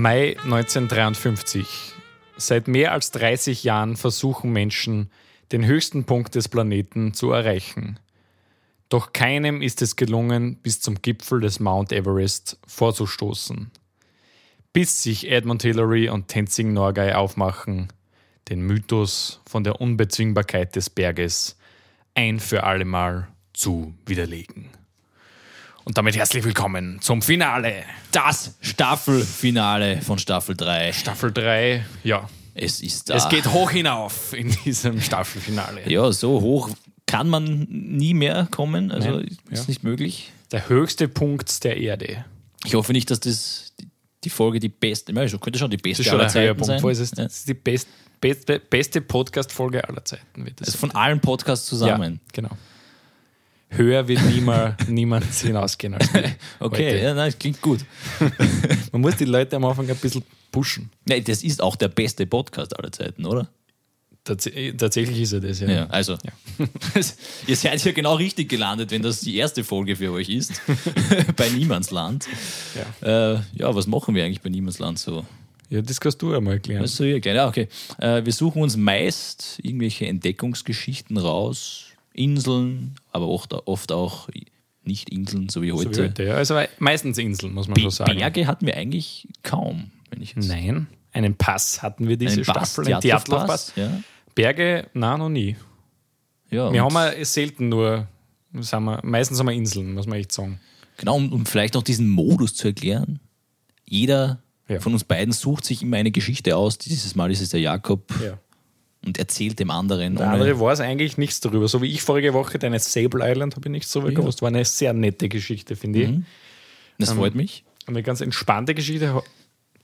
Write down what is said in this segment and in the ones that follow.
Mai 1953. Seit mehr als 30 Jahren versuchen Menschen, den höchsten Punkt des Planeten zu erreichen. Doch keinem ist es gelungen, bis zum Gipfel des Mount Everest vorzustoßen. Bis sich Edmund Hillary und Tenzing Norgay aufmachen, den Mythos von der Unbezwingbarkeit des Berges ein für allemal zu widerlegen. Und damit herzlich willkommen zum Finale. Das Staffelfinale von Staffel 3. Staffel 3, ja. Es ist da. Es geht hoch hinauf in diesem Staffelfinale. Ja, so hoch kann man nie mehr kommen. Also Nein, ist ja. nicht möglich. Der höchste Punkt der Erde. Ich hoffe nicht, dass das die Folge die beste, ja, könnte schon die Das beste ist schon aller Zeiten sein. Wo ist es? Ja. Das ist die best, beste, beste Podcast-Folge aller Zeiten. Wird das Also von allen Podcasts zusammen. Ja, genau. Höher wird niemals, niemand hinausgehen als Okay, ja, nein, das klingt gut. Man muss die Leute am Anfang ein bisschen pushen. Nee, das ist auch der beste Podcast aller Zeiten, oder? Tats tatsächlich ist er das, ja. Ja, also. Ihr seid ja genau richtig gelandet, wenn das die erste Folge für euch ist. bei Niemandsland. Ja. Äh, ja, was machen wir eigentlich bei Niemandsland so? Ja, das kannst du einmal erklären. Weißt du, ja, klar. Ja, okay. Äh, wir suchen uns meist irgendwelche Entdeckungsgeschichten raus, Inseln, aber oft, oft auch nicht Inseln, so wie So heute. wie heute, ja. Also meistens Inseln, muss man Be schon sagen. Berge hatten wir eigentlich kaum, wenn ich jetzt. Nein. Einen Pass hatten wir diese Einen Staffel, einen Djatlov-Pass. Ja. Berge, nein, noch nie. Ja, Wir haben ja selten nur, sagen wir, meistens haben wir Inseln, muss man echt sagen. Genau, um, um vielleicht noch diesen Modus zu erklären. Jeder Ja. von uns beiden sucht sich immer eine Geschichte aus. Dieses Mal ist es der Jakob Ja. Und erzählt dem anderen. Der andere weiß eigentlich nichts darüber. So wie ich vorige Woche, deine Sable Island, habe ich nichts darüber gewusst. War eine sehr nette Geschichte, finde ich. Mhm. das freut mich. Eine ganz entspannte Geschichte,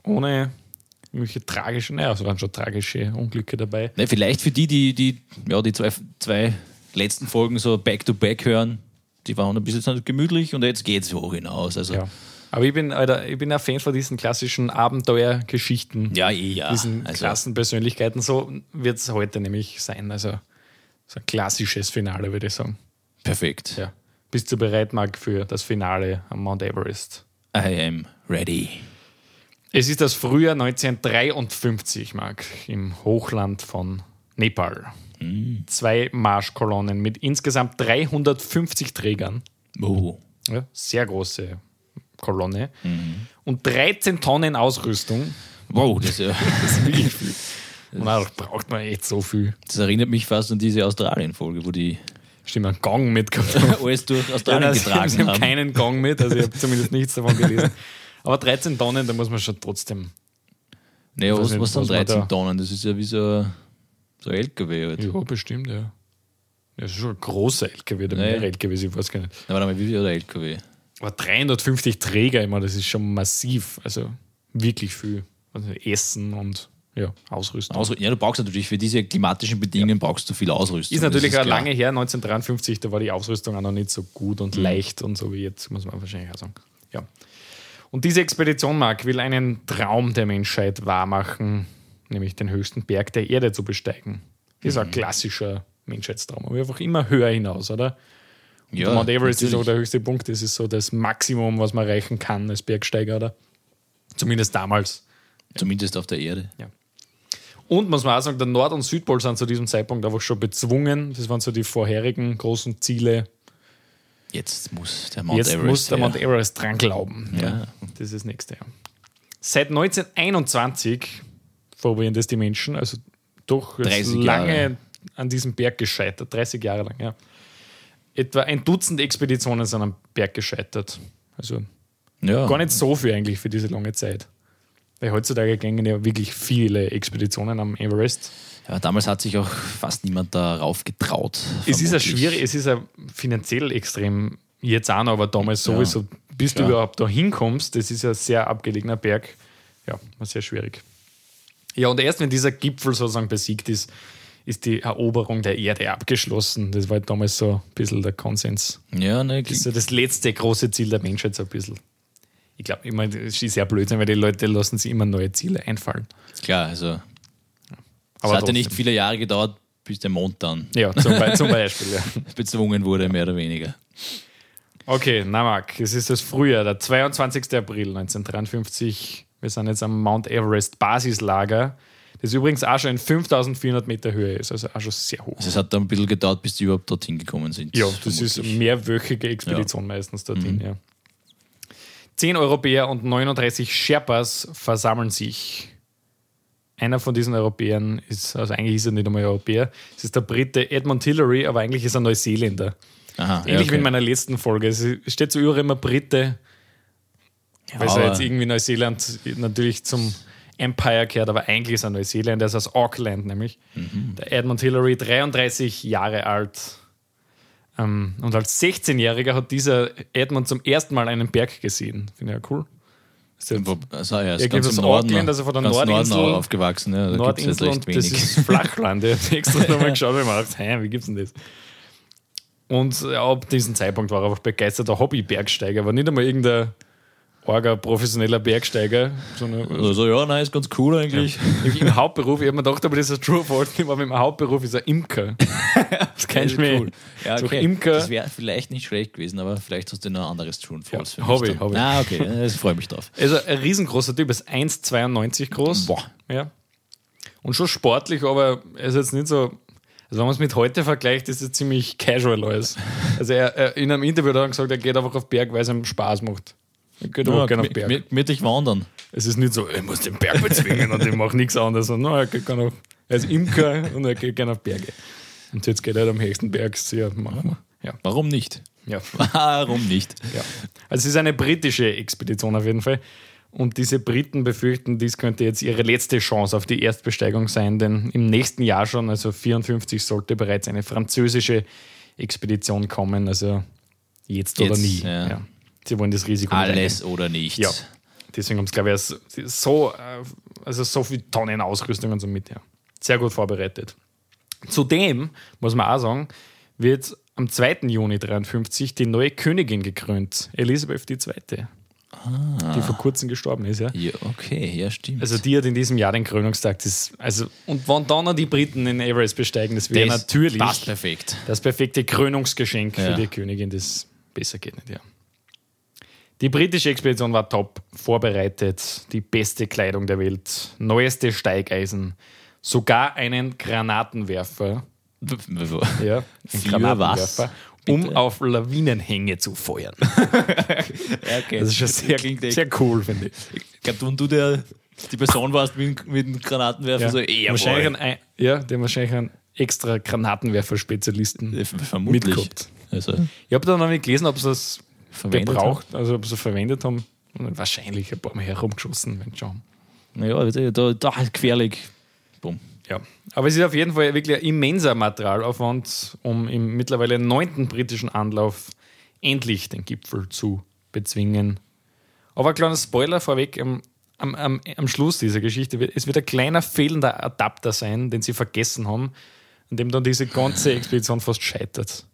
ohne irgendwelche tragischen, naja, es waren schon tragische Unglücke dabei. Ne, vielleicht für die, die die, ja, die zwei, zwei letzten Folgen so back-to-back hören, die waren ein bisschen gemütlich und jetzt geht es hoch hinaus. Also, Ja. Aber ich bin, Alter, ich bin ein Fan von diesen klassischen Abenteuergeschichten. ja, eh, ja. diesen Also, klassen Persönlichkeiten. So wird es heute nämlich sein. Also so ein klassisches Finale, würde ich sagen. perfekt. Ja. Bist du bereit, Marc, für das Finale am Mount Everest? I am ready. Es ist das Frühjahr 1953, Marc, im Hochland von Nepal. Zwei Marschkolonnen mit insgesamt 350 Trägern. Oh. Ja, sehr große Kolonne. Und 13 Tonnen Ausrüstung. Wow, das, ja, Das ist wirklich viel. Und da braucht man echt so viel. das erinnert mich fast an diese Australien-Folge, wo die Stimmt, einen Gang mitgehabt. alles durch Ja, Australien sie, haben, getragen sie haben haben. keinen Gang mit, also ich habe zumindest nichts davon gelesen. Aber 13 Tonnen, da muss man schon trotzdem. Naja, was, nicht, was sind was man 13 da- Tonnen? Das ist ja wie so, so ein LKW. Halt. Ja, bestimmt, ja. Das ist schon ein großer LKW, oder Nee. mehr LKWs, ich weiß gar nicht. Warte mal, wie viel der LKW? Aber 350 Träger immer, das ist schon massiv. Also wirklich viel. Also Essen und ja, Ausrüstung. Ausrü ja, du brauchst natürlich für diese klimatischen Bedingungen brauchst du viel Ausrüstung. ist natürlich das auch klar. lange her, 1953, da war die Ausrüstung auch noch nicht so gut Mhm. und leicht und so wie jetzt, muss man wahrscheinlich auch sagen. Ja. Und diese Expedition, Mark, will einen Traum der Menschheit wahrmachen, nämlich den höchsten Berg der Erde zu besteigen. Das ist Mhm. ein klassischer Menschheitstraum, aber einfach immer höher hinaus, oder? Und Ja, der Mount Everest ist natürlich. auch der höchste Punkt, das ist so das Maximum, was man erreichen kann als Bergsteiger, oder? Zumindest damals. Zumindest auf der Erde. Und muss man auch sagen, der Nord- und Südpol sind zu diesem Zeitpunkt einfach schon bezwungen. Das waren so die vorherigen großen Ziele. Jetzt muss der Mount Jetzt Everest. muss der her. Mount Everest dran glauben. Ja. Das ist das nächste. Ja. Seit 1921 probieren das die Menschen, also doch jetzt 30 lange Jahre. an diesem Berg gescheitert, 30 Jahre lang, ja. Etwa ein Dutzend Expeditionen sind am Berg gescheitert. Also ja. gar nicht so viel eigentlich für diese lange Zeit. Weil heutzutage gingen ja wirklich viele Expeditionen am Everest. ja, damals hat sich auch fast niemand darauf getraut. Es ist ja schwierig, es ist ja finanziell extrem, jetzt auch noch, aber damals Ja, sowieso, bis klar. du überhaupt da hinkommst, das ist ja ein sehr abgelegener Berg. Ja, war sehr schwierig. Ja, und erst wenn dieser Gipfel sozusagen besiegt ist, ist die Eroberung der Erde abgeschlossen. Das war halt damals so ein bisschen der Konsens. Ja, ne, Das ist so das letzte große Ziel der Menschheit, so ein bisschen. Ich glaube, ich meine, das ist sehr blöd, weil die Leute lassen sich immer neue Ziele einfallen. klar, also. Aber es hat ja nicht viele Jahre gedauert, bis der Mond dann Ja, zum, zum Beispiel, ja. bezwungen wurde, mehr oder weniger. Okay, na Marc, es ist das Frühjahr, der 22. April 1953 Wir sind jetzt am Mount Everest Basislager, das übrigens auch schon in 5400 Meter Höhe ist, also auch schon sehr hoch. Also es hat dann ein bisschen gedauert, bis die überhaupt dorthin gekommen sind. Ja, das ist eine mehrwöchige Expedition meistens dorthin, ja. Zehn Europäer und 39 Sherpas versammeln sich. Einer von diesen Europäern ist, also eigentlich ist er nicht einmal Europäer, es ist der Brite Edmund Hillary, aber eigentlich ist er Neuseeländer. Aha, ja, Ähnlich wie in okay. meiner letzten Folge. Es steht so überall immer Brite, weil ja aber- jetzt irgendwie Neuseeland natürlich zum Empire gehört, aber eigentlich ist er Neuseeland, er ist aus Auckland nämlich. Mhm. Der Edmund Hillary, 33 Jahre alt. Ähm, und als 16-Jähriger hat dieser Edmund zum ersten Mal einen Berg gesehen. Finde ich ja cool. Ist Wo- Also, ja, ist ganz aus Norden, Auckland, also von der Nordinsel- Norden aufgewachsen. Ja, da jetzt Nordinsel und das wenig. ist Flachland. Ich habe extra nochmal geschaut und mir gedacht, hä, wie gibt's denn das? Und ja, ab diesem Zeitpunkt war er einfach begeisterter Hobby-Bergsteiger, war nicht einmal irgendein arger professioneller Bergsteiger, sondern Also, ja, nein, ist ganz cool eigentlich. im Hauptberuf, ich habe mir gedacht, aber das ist ein True Fault, aber im Hauptberuf ist er Imker. Das kennst du mir. Ja, okay. Imker. Das wäre vielleicht nicht schlecht gewesen, aber vielleicht hast du noch ein anderes Ja, Falls für mich Hobby. Hobby. Ah, okay, das freue mich drauf. Also ein riesengroßer Typ, ist 1,92 groß. Boah. Ja. Und schon sportlich, aber er ist jetzt nicht so. Also wenn man es mit heute vergleicht, ist es ziemlich casual alles. Also er, er in einem Interview hat er gesagt, er geht einfach auf Berg, weil es ihm Spaß macht. Er geht auch gerne auf Berg. mit, mit dich wandern. Es ist nicht so, ich muss den Berg bezwingen und ich mache nichts anderes. Und, no, er, geht gerne auf, er ist Imker und er geht gerne auf Berge. Und jetzt geht er halt am höchsten Berg. Ja, machen wir. Ja. Warum nicht? ja. Warum nicht? Ja. Also es ist eine britische Expedition auf jeden Fall. Und diese Briten befürchten, dies könnte jetzt ihre letzte Chance auf die Erstbesteigung sein, denn im nächsten Jahr schon, also 54, sollte bereits eine französische Expedition kommen. Also jetzt, oder Jetzt, nie. ja. Ja. Sie wollen das Risiko Alles oder nichts. Ja. Deswegen haben sie, glaube ich, so, äh, also so viele Tonnen Ausrüstung und so mit. Ja. Sehr gut vorbereitet. Zudem, muss man auch sagen, wird am 2. Juni 53 die neue Königin gekrönt, Elisabeth II., die vor kurzem gestorben ist. Ja. Ja, okay, ja, stimmt. Also die hat in diesem Jahr den Krönungstag. Das, also, und wenn dann noch die Briten den Everest besteigen, das wäre Das natürlich Passt perfekt. das perfekte Krönungsgeschenk Ja. für die Königin, das besser geht nicht, ja. Die britische Expedition war top vorbereitet, die beste Kleidung der Welt, neueste Steigeisen, sogar einen Granatenwerfer, ja, ein Granatenwerfer, um Bitte? auf Lawinenhänge zu feuern. Okay. Das ist schon sehr, sehr cool, finde ich. Ich glaube, und du der, die Person warst mit, mit dem Granatenwerfer, Ja. so, eh, wahrscheinlich ein, ja, haben wahrscheinlich einen extra Granatenwerfer-Spezialisten mitgehabt. Also, Ich habe da noch nicht gelesen, ob sie das verwendet gebraucht, also ob sie verwendet haben. Und wahrscheinlich ein paar Mal herumgeschossen, wenn schon. Naja, da, da ist gefährlich. Bumm. Ja. Aber es ist auf jeden Fall wirklich ein immenser Materialaufwand, um im mittlerweile neunten britischen Anlauf endlich den Gipfel zu bezwingen. Aber ein kleiner Spoiler vorweg, am, am, am, am Schluss dieser Geschichte, wird- es wird ein kleiner fehlender Adapter sein, den sie vergessen haben, an dem dann diese ganze Expedition fast scheitert.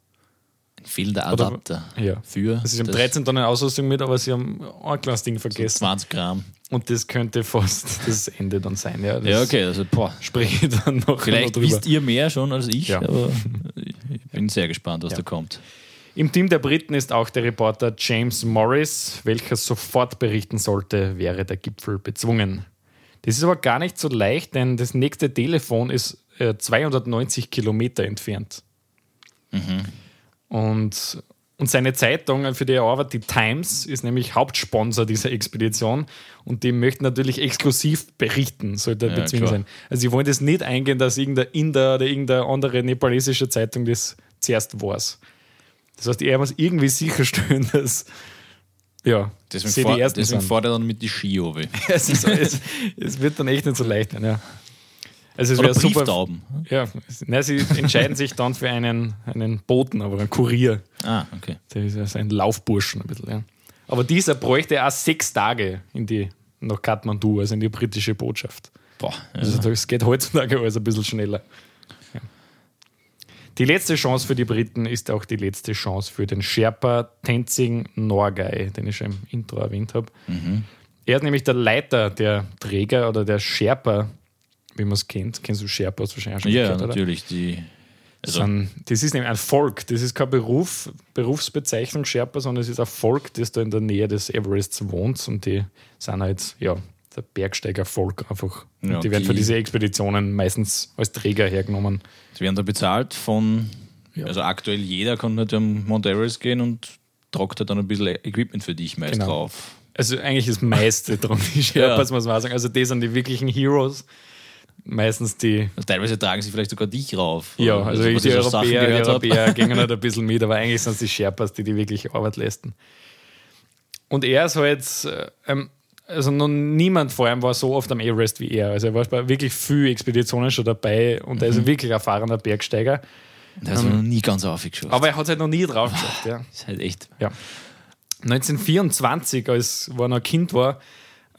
Fehlender Oder- Adapter. Ja. Für Also sie haben das 13 Tonnen Ausrüstung mit, aber sie haben ein kleines Ding vergessen. 20 Gramm. Und das könnte fast das Ende dann sein. Ja, Ja, okay, also boah. Spreche dann noch, Vielleicht noch wisst ihr mehr schon als ich, Ja. aber ich bin sehr gespannt, was Ja. da kommt. Im Team der Briten ist auch der Reporter James Morris, welcher sofort berichten sollte, wäre der Gipfel bezwungen. Das ist aber gar nicht so leicht, denn das nächste Telefon ist äh, 290 Kilometer entfernt. Und, und seine Zeitung, für die er arbeitet, die Times, ist nämlich Hauptsponsor dieser Expedition und die möchten natürlich exklusiv berichten, sollte er Ja, klar. sein. Also sie wollen das nicht eingehen, dass irgendein Inder oder irgendeine andere nepalesische Zeitung das zuerst weiß. Das heißt, er muss irgendwie sicherstellen, dass ja, Deswegen, fahr, deswegen fährt er dann mit die Ski es, ist, es, es wird dann echt nicht so leicht sein, ja. Also es Oder wäre super. Brieftauben. Ja, es- nein, sie entscheiden sich dann für einen, einen Boten, aber einen Kurier. Ah, okay. Der ist also ein Laufburschen ein bisschen, ja. Aber dieser bräuchte auch sechs Tage in die, nach Kathmandu, also in die britische Botschaft. Boah, ja. Also das geht heutzutage alles ein bisschen schneller. Ja. Die letzte Chance für die Briten ist auch die letzte Chance für den Sherpa Tenzing Norgay, den ich schon im Intro erwähnt habe. Er ist nämlich der Leiter der Träger oder der Sherpa, wie man es kennt. Kennst du Sherpas wahrscheinlich schon ja, gehört, oder? natürlich. Die, Das, also, sind, das ist nämlich ein Volk, das ist kein Beruf, Berufsbezeichnung Sherpa, sondern es ist ein Volk, das da in der Nähe des Everests wohnt und die sind halt, ja, der Bergsteigervolk einfach. Ja, die werden für diese Expeditionen meistens als Träger hergenommen. Die werden da bezahlt von, Ja. also aktuell jeder kann halt am Mount Everest gehen und tragt halt dann ein bisschen Equipment für dich meist Genau. drauf. Also eigentlich das meiste dran, die Sherpas, muss man sagen. Also die sind die wirklichen Heroes. Meistens die, Also teilweise tragen sie vielleicht sogar dich rauf. ja, also, die ich so Sachen Europäer, die. Europäer gehen halt ein bisschen mit, aber eigentlich sind es die Sherpas, die die wirklich Arbeit leisten. Und er ist halt, äh, ähm, also noch niemand vor allem war so oft am Everest wie er. Also er war bei wirklich viel Expeditionen schon dabei und er ist ein wirklich erfahrener Bergsteiger. Der hat es noch nie ganz aufgeschafft. Aber er hat es halt noch nie drauf geschafft. Ja. ist halt echt. Ja. 1924, als er noch ein Kind war,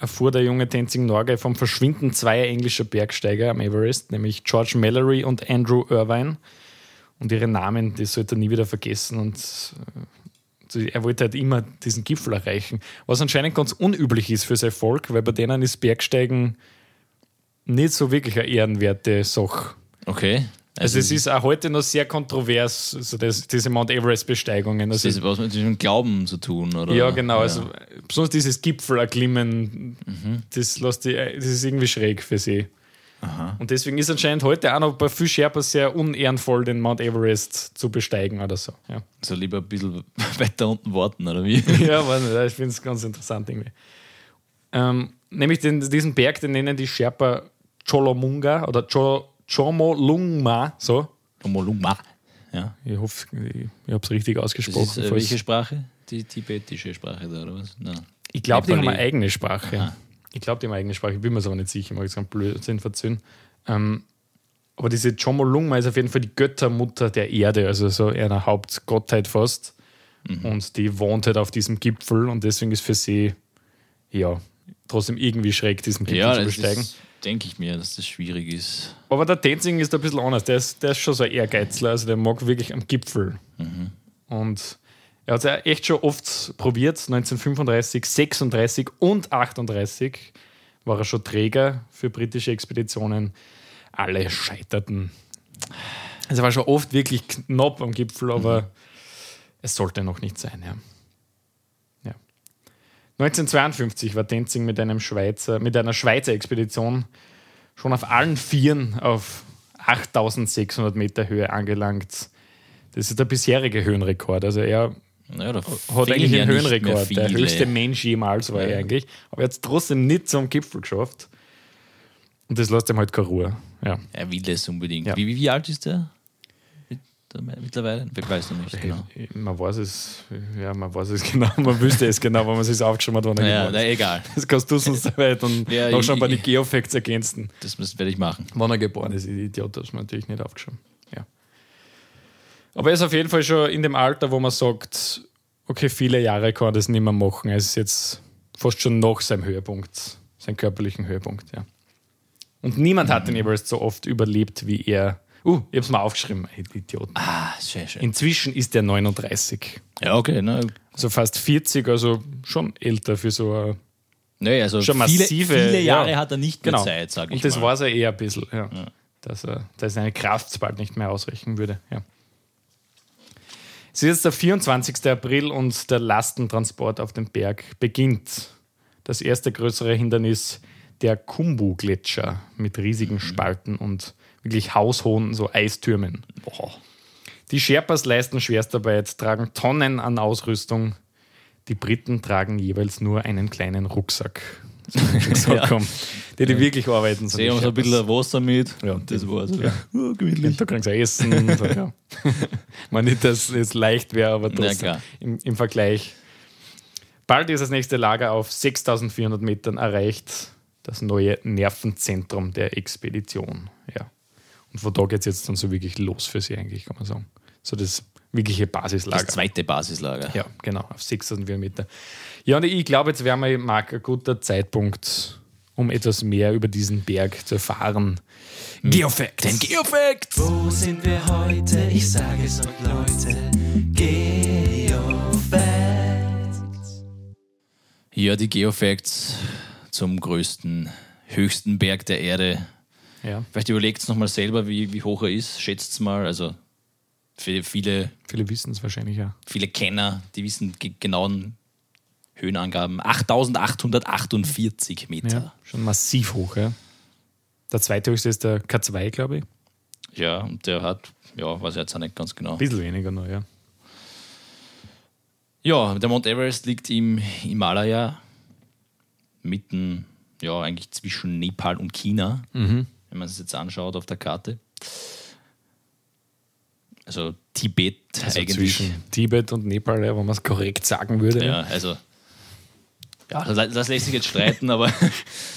erfuhr der junge Tenzing Norgay vom Verschwinden zweier englischer Bergsteiger am Everest, nämlich George Mallory und Andrew Irvine. Und ihre Namen, die sollte er nie wieder vergessen. Und äh, er wollte halt immer diesen Gipfel erreichen. Was anscheinend ganz unüblich ist für sein Volk, weil bei denen ist Bergsteigen nicht so wirklich eine ehrenwerte Sache. Okay. Also, es ist auch heute noch sehr kontrovers, also das, diese Mount Everest-Besteigungen. das Also, ist was mit dem Glauben zu tun, oder? ja, genau. Also, besonders dieses Gipfelerklimmen, das, lässt die, das ist irgendwie schräg für sie. Und deswegen ist anscheinend heute auch noch bei viel Sherpas sehr unehrenvoll, den Mount Everest zu besteigen oder so. Ja, So lieber ein bisschen weiter unten warten, oder wie? ja weiß nicht, ich finde es ganz interessant irgendwie. Ähm, nämlich den, diesen Berg, den nennen die Sherpa Cholomunga oder Cho, Chomolungma, so. Omolungma. Ja. Ich hoffe, ich, ich habe es richtig Das ausgesprochen. ist äh, welche Sprache? Die tibetische Sprache da, oder was? Nein. Ich glaube, die haben eine eigene Sprache. Aha. Ich glaube, die haben eine eigene Sprache. Ich bin mir aber nicht sicher. Ich mag jetzt keinen Blödsinn verzögern. Ähm, aber diese Chomolungma ist auf jeden Fall die Göttermutter der Erde, also so eine Hauptgottheit fast. Mhm. Und die wohnt halt auf diesem Gipfel und deswegen ist für sie, ja, trotzdem irgendwie schräg, diesen Gipfel Ja, zu das besteigen. ist, denke ich mir, dass das schwierig ist. Aber der Tenzing ist ein bisschen anders. Der ist, der ist schon so ein Ehrgeizler, also der mag wirklich am Gipfel. Und er hat es ja echt schon oft probiert. 1935, 36 und 38 war er schon Träger für britische Expeditionen. Alle scheiterten. Also er war schon oft wirklich knapp am Gipfel, aber es sollte noch nicht sein. Ja. 1952 war Tenzing mit, einem Schweizer, mit einer Schweizer Expedition schon auf allen Vieren auf 8600 Meter Höhe angelangt. Das ist der bisherige Höhenrekord. Also er da hat eigentlich ja einen Höhenrekord. Der höchste Mensch jemals war er eigentlich. Aber er hat es trotzdem nicht zum Gipfel geschafft. Und das lässt ihm halt keine Ruhe. Ja. Er will es unbedingt. Ja. Wie, wie, wie alt ist der? Mit- Mittlerweile? Ich weiß noch nicht genau. Man weiß es, ja, man weiß es genau, man wüsste es genau, wenn man es sich aufgeschrieben hat, wann er geboren na, egal. Das kannst du sonst dabei dann Ja, noch schon bei den Geofacts ergänzen. Das werde ich machen. Wann er geboren ist, Idiot, das ist mir natürlich nicht aufgeschrieben. Ja. Aber er ist auf jeden Fall schon in dem Alter, wo man sagt, okay, viele Jahre kann er das nicht mehr machen. Er ist jetzt fast schon nach seinem Höhepunkt, seinem körperlichen Höhepunkt, ja. Und niemand hat den Everest so oft überlebt wie er. Uh, ich hab's mal aufgeschrieben, ey, Idiot. Ah, sehr schön. Inzwischen ist er 39. Ja, okay. Ne? Also fast 40, also schon älter für so ein Naja, also Schon viele, massive, viele Jahre ja. hat er nicht mehr Genau. Zeit, sage ich Und das war es ja eher ein bisschen, ja. Dass, er, dass seine Kraft bald nicht mehr ausreichen würde. Ja. Es ist jetzt der 24. April und der Lastentransport auf den Berg beginnt. Das erste größere Hindernis, der Kumbu-Gletscher mit riesigen Spalten und wirklich haushohen so Eistürmen. Boah. Die Sherpas leisten Schwerstarbeit, tragen Tonnen an Ausrüstung. Die Briten tragen jeweils nur einen kleinen Rucksack. So gesagt Ja. haben. Die, die wirklich arbeiten. sind Sie haben so ein bisschen Wasser mit. Ja, das war's. ja. Oh, gemütlich. Da kriegen sie Essen. So, ja. Man nicht, dass es leicht wäre, aber trotzdem im, im Vergleich. Bald ist das nächste Lager auf 6400 Metern erreicht. Das neue Nervenzentrum der Expedition. Ja. Und von da geht es jetzt dann so wirklich los für sie, eigentlich, kann man sagen. So das wirkliche Basislager. Das zweite Basislager. Ja, genau, auf 6400 Meter. Ja, und ich glaube, jetzt wäre mal, Marc, ein guter Zeitpunkt, um etwas mehr über diesen Berg zu erfahren. Geofacts. Den Geofact! Wo sind wir heute? Ich sage es euch, Leute. Geofacts. Ja, die Geofacts zum größten, höchsten Berg der Erde. Ja, Vielleicht überlegt es nochmal selber, wie, wie hoch er ist. Schätzt es mal. Also für viele, viele wissen es wahrscheinlich ja. viele Kenner, die wissen ge- genauen Höhenangaben 8848 Meter. Ja, schon massiv hoch, ja. Der zweithöchste ist der K2, glaube ich. Ja, und der hat, ja, weiß ich jetzt auch nicht ganz genau. Ein bisschen weniger noch, ja. Ja, der Mount Everest liegt im Himalaya, mitten, ja, eigentlich zwischen Nepal und China, wenn man es jetzt anschaut auf der Karte. Also Tibet Also eigentlich. zwischen Tibet und Nepal, wenn man es korrekt sagen würde. Ja, also. Ja, das, das lässt sich jetzt streiten, aber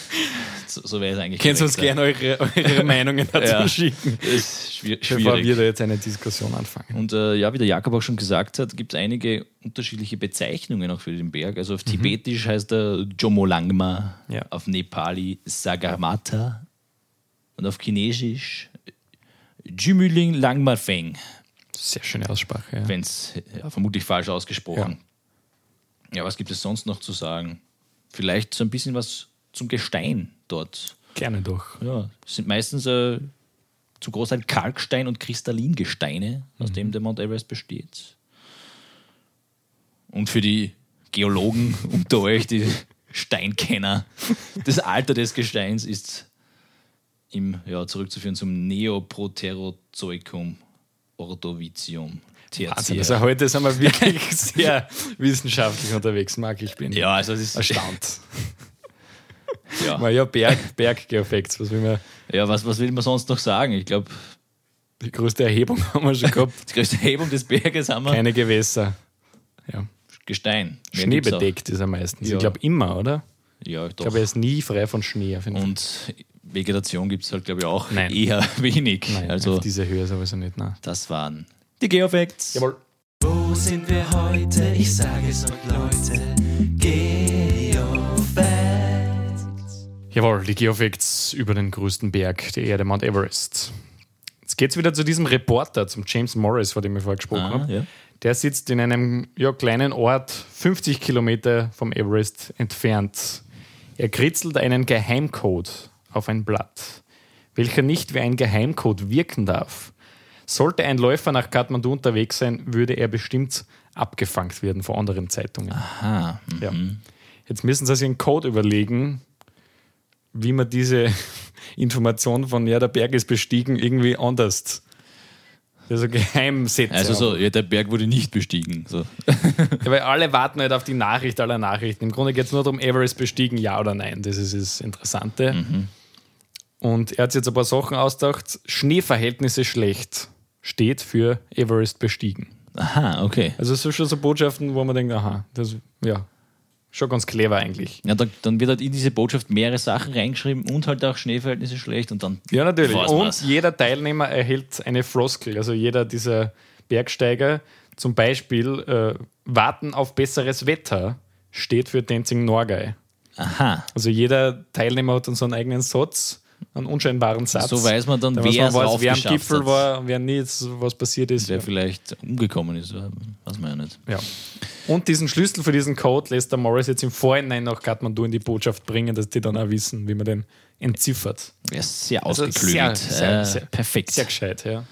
so, so wäre es eigentlich. Könnt ihr uns gerne eure, eure Meinungen dazu Ja. schicken. Ist schwier- bevor schwierig. wir da jetzt eine Diskussion anfangen. Und äh, ja, wie der Jakob auch schon gesagt hat, gibt es einige unterschiedliche Bezeichnungen auch für den Berg. Also auf Tibetisch heißt er Jomolangma, Ja. auf Nepali Sagarmatha und auf Chinesisch Jumuling Langmafeng, Sehr schöne Aussprache. Ja. wenn es ja, vermutlich falsch ausgesprochen. Ja. was gibt es sonst noch zu sagen? Vielleicht so ein bisschen was zum Gestein dort. Gerne doch. Ja, es sind meistens äh, zum Großteil Kalkstein und Kristallingesteine, aus dem der Mount Everest besteht. Und für die Geologen unter euch, die Steinkenner, das Alter des Gesteins ist im, ja, zurückzuführen zum Neoproterozoikum Ordovicium. Tertiär. also heute sind wir wirklich sehr wissenschaftlich unterwegs, Marc. Ich bin ja, also es ist, erstaunt. ja. Mal ja, Berg, Berggeofacts, was will man? ja was, was will man sonst noch sagen? Ich glaube, Die größte Erhebung haben wir schon gehabt. die größte Hebung des Berges haben wir Keine Gewässer. Ja. Gestein. Mehr Schnee gibt's auch. bedeckt ist er meistens. Ja. Ich glaube immer, oder? Ja, Ich doch. glaube, er ist nie frei von Schnee. Und Vegetation gibt es halt, glaube ich, auch Nein. eher wenig. Nein, also, auf diese Höhe sowieso nicht. Nein. das waren die Geofacts. Jawohl. Wo sind wir heute? Ich sage es euch, Leute. Geofacts. Jawohl, die Geofacts über den größten Berg der Erde, Mount Everest. Jetzt geht's wieder zu diesem Reporter, zum James Morris, von dem ich vorher gesprochen Ah, habe. ja. Der sitzt in einem ja, kleinen Ort, 50 Kilometer vom Everest entfernt. Er kritzelt einen Geheimcode auf ein Blatt, welcher nicht wie ein Geheimcode wirken darf. Sollte ein Läufer nach Kathmandu unterwegs sein, würde er bestimmt abgefangen werden von anderen Zeitungen. Aha. hm. Ja. Jetzt müssen Sie sich einen Code überlegen, wie man diese Information von ja, der Berg ist bestiegen irgendwie anders. Also Geheimsätze. Also so, ja, der Berg wurde nicht bestiegen. So. Ja, weil alle warten halt auf die Nachricht aller Nachrichten. Im Grunde geht es nur darum, Everest bestiegen, ja oder nein. Das ist das Interessante. Und er hat sich jetzt ein paar Sachen ausgedacht. Schneeverhältnisse schlecht steht für Everest bestiegen. Aha, okay. Also es sind schon so Botschaften, wo man denkt, aha, das ja, schon ganz clever eigentlich. Ja, dann, dann wird halt in diese Botschaft mehrere Sachen reingeschrieben und halt auch Schneeverhältnisse schlecht und dann. Ja, natürlich. Und man's. jeder Teilnehmer erhält eine Floskel. Also jeder dieser Bergsteiger, zum Beispiel äh, warten auf besseres Wetter, steht für Dancing Norgay. Aha. Also jeder Teilnehmer hat dann so einen eigenen Satz, einen unscheinbaren Satz. So weiß man dann, Da wer es weiß, wer am Gipfel hat. war, wer nicht, was passiert ist. Wer Ja. vielleicht umgekommen ist, weiß man ja nicht. Ja. Und diesen Schlüssel für diesen Code lässt der Morris jetzt im Vorhinein nach Kathmandu in die Botschaft bringen, dass die dann auch wissen, wie man den entziffert. Wer ist sehr Also ausgeklügelt. sehr, sehr, äh, sehr- perfekt. Sehr gescheit, ja. ja.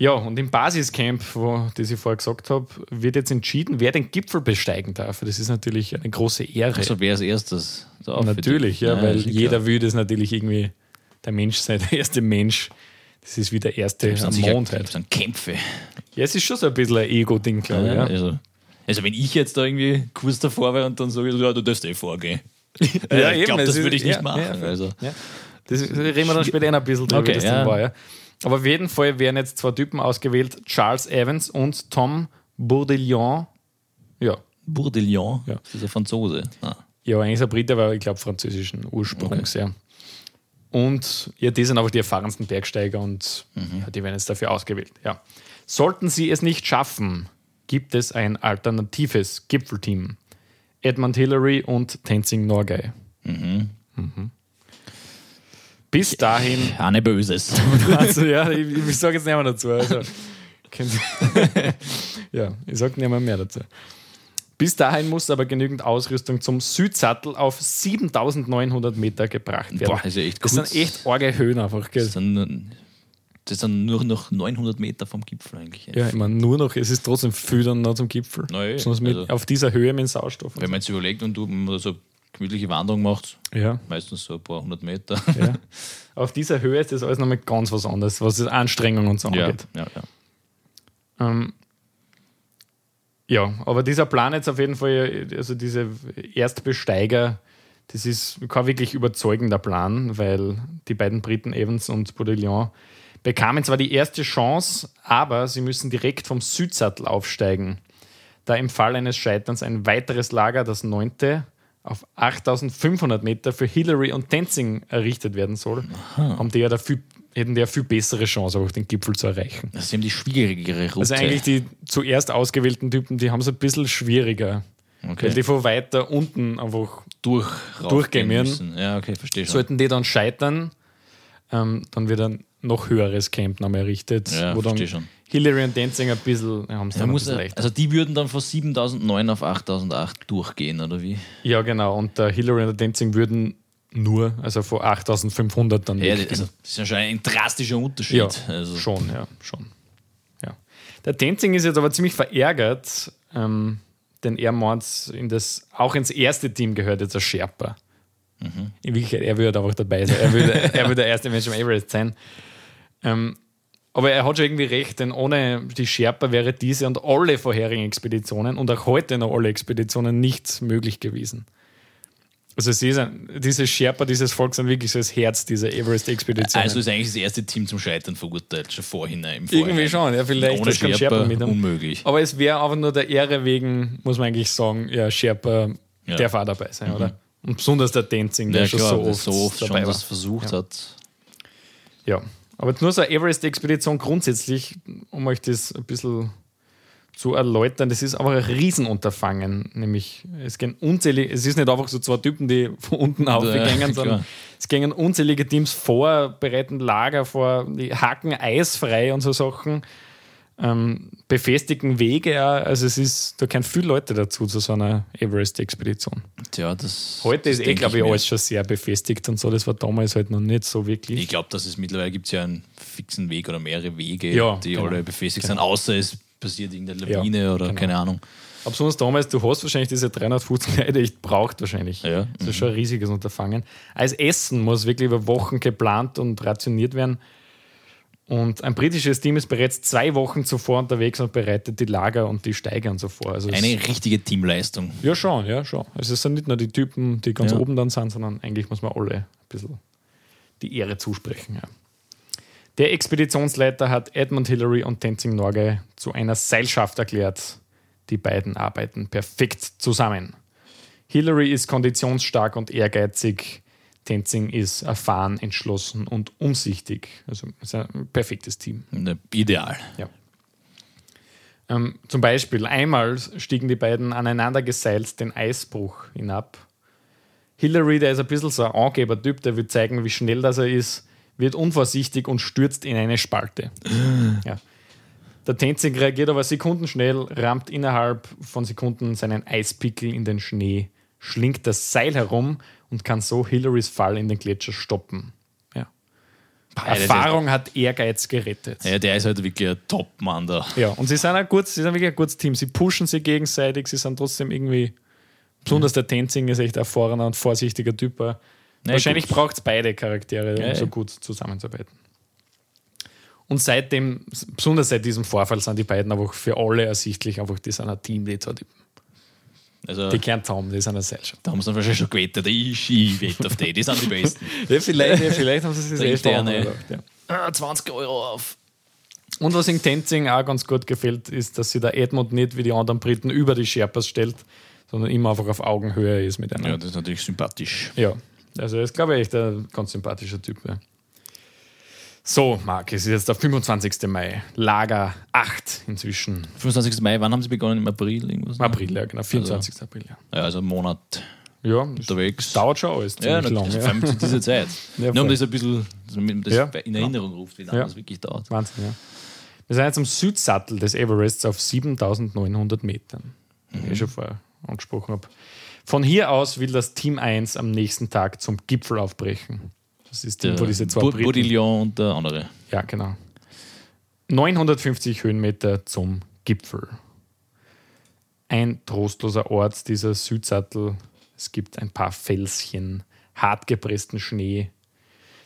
Ja, und im Basiscamp, wo das ich vorher gesagt habe, wird jetzt entschieden, wer den Gipfel besteigen darf. Das ist natürlich eine große Ehre. Also wer als erstes da natürlich, ja, weil ist eh jeder klar. will das natürlich irgendwie, der Mensch sei der erste Mensch. Das ist wie der erste am Mond gibt's halt. dann Kämpfe. Ja, es ist schon so ein bisschen ein Ego-Ding, glaube ich. Ja. Also, also wenn ich jetzt da irgendwie kurz davor wäre und dann sage, ja, du darfst eh vorgehen. Ja, ich glaube, das würde ich nicht ja, machen. ja, also. Ja. Das reden wir dann später noch ein bisschen drüber, Okay, das ja. war. Ja. Aber auf jeden Fall werden jetzt zwei Typen ausgewählt, Charles Evans und Tom Bourdillon. Ja, Bourdillon, Ja. das ist ein Franzose. Ah. ja eigentlich ist er Brite, aber ich glaube französischen Ursprungs. Ja. Und ja, die sind einfach die erfahrensten Bergsteiger und Mhm. ja, die werden jetzt dafür ausgewählt. Ja. Sollten sie es nicht schaffen, gibt es ein alternatives Gipfelteam. Edmund Hillary und Tenzing Norgay. Mhm. Bis dahin Anne Böses. Also ja, ich, ich sage jetzt nicht mehr dazu. Also, ja, ich sage nicht mehr mehr dazu. Bis dahin muss aber genügend Ausrüstung zum Südsattel auf 7900 Meter gebracht werden. Boah, ja echt das sind echt arge Höhen einfach. Gell? Das sind Das dann nur noch 900 Meter vom Gipfel eigentlich. Ja, ich meine, nur noch, es ist trotzdem viel dann noch zum Gipfel. Na Sonst mit, also- auf dieser Höhe mit Sauerstoff. Wenn man jetzt überlegt und du so gemütliche Wanderung macht, ja, meistens so ein paar hundert Meter. ja. auf dieser Höhe ist das alles nochmal ganz was anderes, was das Anstrengung und so ja, angeht. ja, ja. Ähm, ja, aber dieser Plan jetzt auf jeden Fall, also diese Erstbesteiger, das ist kein wirklich überzeugender Plan, weil die beiden Briten Evans und Baudillon bekamen zwar die erste Chance, aber sie müssen direkt vom Südsattel aufsteigen, da im Fall eines Scheiterns ein weiteres Lager, das neunte, auf 8500 Meter für Hillary und Tenzing errichtet werden soll, haben die ja dafür, hätten die ja viel bessere Chance, auch den Gipfel zu erreichen. Das ist eben die schwierigere Route. Also eigentlich die zuerst ausgewählten Typen, die haben es ein bisschen schwieriger. okay. Weil die von weiter unten einfach durch durchgehen müssen. Ja, okay, verstehe schon. sollten die dann scheitern, ähm, dann wird ein noch höheres Camp errichtet, Ja, wo dann verstehe schon. Hillary und Dancing ein bisschen, haben es Ja, dann ein muss, bisschen also die würden dann von 7009 auf 8008 durchgehen, oder wie? Ja, genau. Und der Hillary und der Dancing würden nur, also von 8500 dann Ja, also, das ist ja schon ein drastischer Unterschied. Ja, also, schon, ja, schon. Ja. Der Tenzing ist jetzt aber ziemlich verärgert, ähm, denn er meint, in das, auch ins erste Team gehört jetzt ein Sherpa. Mhm. In Wirklichkeit, er würde einfach dabei sein. Er würde, er würde der erste Mensch am Everest sein. Ähm, aber er hat schon irgendwie recht, denn ohne die Sherpa wäre diese und alle vorherigen Expeditionen und auch heute noch alle Expeditionen nicht möglich gewesen. Also sie sind, diese Sherpa, dieses Volk sind wirklich so das Herz dieser Everest-Expedition. also ist eigentlich das erste Team zum Scheitern verurteilt, schon vorhin. Im Irgendwie Vorhinein. schon, ja, vielleicht Ohne Sherpa, Sherpa mit haben. unmöglich. Aber es wäre einfach nur der Ehre wegen, muss man eigentlich sagen, ja, Sherpa Ja. darf auch dabei sein, oder? Und besonders der Dancing, der Ja, schon klar, so oft, so oft schon dabei war. das versucht hat. Ja, aber nur so eine Everest-Expedition grundsätzlich, um euch das ein bisschen zu erläutern, das ist aber ein Riesenunterfangen. Nämlich, es gehen unzählige, es ist nicht einfach so zwei Typen, die von unten aufgegangen, klar. sondern es gingen unzählige Teams vor, bereiten Lager vor, die hacken eisfrei und so Sachen, ähm, befestigen Wege auch. Also es ist, da kennen viele Leute dazu zu so einer Everest-Expedition. Tja, das, Heute das ist eh, glaube ich, alles schon sehr befestigt und so. Das war damals halt noch nicht so wirklich. Ich glaube, dass es mittlerweile gibt ja einen fixen Weg oder mehrere Wege, Ja, die genau. alle befestigt Genau. sind, außer es passiert irgendeine Ja, Lawine oder genau. keine Ahnung. Aber besonders damals, du hast wahrscheinlich diese 350 Leute echt braucht wahrscheinlich. Ja, Das ist schon ein riesiges Unterfangen. Als Essen muss wirklich über Wochen geplant und rationiert werden. Und ein britisches Team ist bereits zwei Wochen zuvor unterwegs und bereitet die Lager und die Steiger und so vor. Also Eine richtige Teamleistung. ja, schon, ja, schon. Also es sind nicht nur die Typen, die ganz Ja. oben dann sind, sondern eigentlich muss man alle ein bisschen die Ehre zusprechen. Ja. Der Expeditionsleiter hat Edmund Hillary und Tenzing Norgay zu einer Seilschaft erklärt. Die beiden arbeiten perfekt zusammen. Hillary ist konditionsstark und ehrgeizig. Tenzing ist erfahren, entschlossen und umsichtig. Also ist ein perfektes Team. Ne, Ideal. Ja. Ähm, zum Beispiel einmal stiegen die beiden aneinander geseilt den Eisbruch hinab. Hillary, der ist ein bisschen so ein Angebertyp, der will zeigen, wie schnell das er ist, wird unvorsichtig und stürzt in eine Spalte. ja. Der Tenzing reagiert aber sekundenschnell, rammt innerhalb von Sekunden seinen Eispickel in den Schnee, schlingt das Seil herum und kann so Hillarys Fall in den Gletscher stoppen. Ja. Erfahrung hat Ehrgeiz gerettet. Ja, der ist halt wirklich ein Top-Mann da. Ja, und sie sind ein gut, sie sind wirklich ein gutes Team. Sie pushen sich gegenseitig, sie sind trotzdem irgendwie. Besonders der Tenzing ist echt ein erfahrener und vorsichtiger Typ. Na Wahrscheinlich braucht es beide Charaktere, um Ja, so gut zusammenzuarbeiten. Und seitdem, besonders seit diesem Vorfall, sind die beiden einfach für alle ersichtlich, einfach die sind ein Team, die zwei Typen. Also, Die zusammen, die sind eine Seilschaft. da haben sie dann wahrscheinlich schon gewettet. Ich, ich wette auf die, die sind die Besten. Ja, vielleicht, ja, vielleicht haben sie sich eh Interne. gedacht, ja. Ah, 20 Euro auf. Und was in Tenzing auch ganz gut gefällt, ist, dass sich der Edmund nicht wie die anderen Briten über die Sherpas stellt, sondern immer einfach auf Augenhöhe ist mit einer. Ja, das ist natürlich sympathisch. Ja, also er ist, glaube ich, echt ein ganz sympathischer Typ. Ja. So, Marc, es ist jetzt der 25. Mai, Lager 8 inzwischen. 25. Mai, wann haben sie begonnen? Im April? Irgendwas? Im April, ja, genau, 24. April. Ja, Ja, also einen Monat ja unterwegs. dauert schon alles Ja, ziemlich natürlich, lang. vor allem zu dieser Zeit. Ja, Nur um das ein bisschen das Ja. in Erinnerung ruft, wie lange Ja. das wirklich dauert. Wahnsinn, ja. Wir sind jetzt am Südsattel des Everests auf 7900 Metern, wie Mhm. ich schon vorher angesprochen habe. Von hier aus will das Team 1 am nächsten Tag zum Gipfel aufbrechen. Das ist die, wo diese zwei Bu- Briten. Baudillon und der andere. Ja, genau. 950 Höhenmeter zum Gipfel. Ein trostloser Ort, dieser Südsattel. Es gibt ein paar Felschen, hartgepressten Schnee.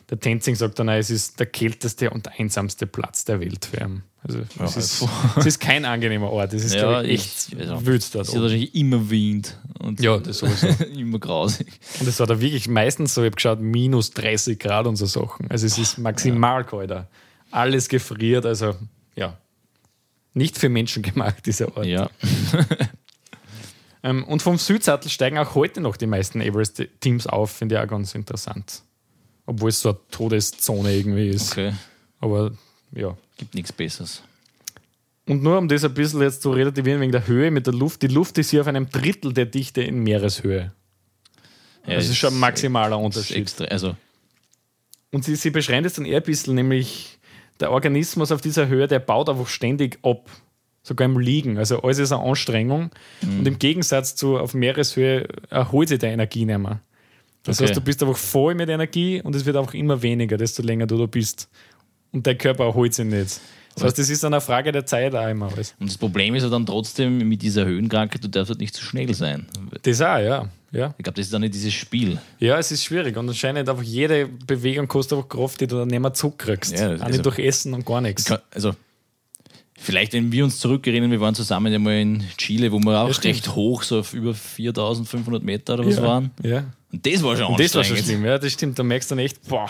Der Tenzing sagt dann, es ist der kälteste und einsamste Platz der Welt für ihn. Also es, ist, es ist kein angenehmer Ort. Es ist Ja, ich, echt also, wild dort. Es ist wahrscheinlich immer Wind. Und Ja, das sowieso. immer grausig. Und es war da wirklich meistens so, ich habe geschaut, minus 30 Grad und so Sachen. Also es ist maximal kalt. da. Alles gefriert, also ja. Nicht für Menschen gemacht, dieser Ort. Ja. Ähm, und vom Südsattel steigen auch heute noch die meisten Everest-Teams auf, finde ich auch ganz interessant. Obwohl es so eine Todeszone irgendwie ist. Okay. Aber ja. Gibt nichts Besseres. Und nur um das ein bisschen jetzt zu relativieren wegen der Höhe mit der Luft. Die Luft ist hier auf einem Drittel der Dichte in Meereshöhe. Ja, Das ist schon ein maximaler ist Unterschied. Extra, also, Und sie, sie beschreiben das dann eher ein bisschen, nämlich der Organismus auf dieser Höhe, der baut einfach ständig ab. Sogar im Liegen. Also alles ist eine Anstrengung. Mhm. Und im Gegensatz zu auf Meereshöhe erholt sich der Energie nicht mehr. Das Okay. heißt, du bist einfach voll mit Energie und es wird einfach immer weniger, desto länger du da bist. Und dein Körper erholt sich nicht. Das heißt, das ist dann eine Frage der Zeit auch immer alles. und das Problem ist ja dann trotzdem mit dieser Höhenkrankheit, du darfst halt nicht zu schnell sein. Das auch, ja. Ja, Ich glaube, das ist dann nicht dieses Spiel. ja es ist schwierig. Und anscheinend einfach jede Bewegung kostet einfach Kraft, die du dann nicht mehr zurückkriegst. Ja, auch also- nicht durch Essen und gar nichts. Kann- Also, vielleicht, wenn wir uns zurückerinnern, wir waren zusammen ja mal in Chile, wo wir auch Ja, recht hoch, so auf über 4500 Meter oder was ja. waren. Ja. Und das war schon Und das war schon schlimm, ja, das stimmt. Da merkst du dann echt, boah,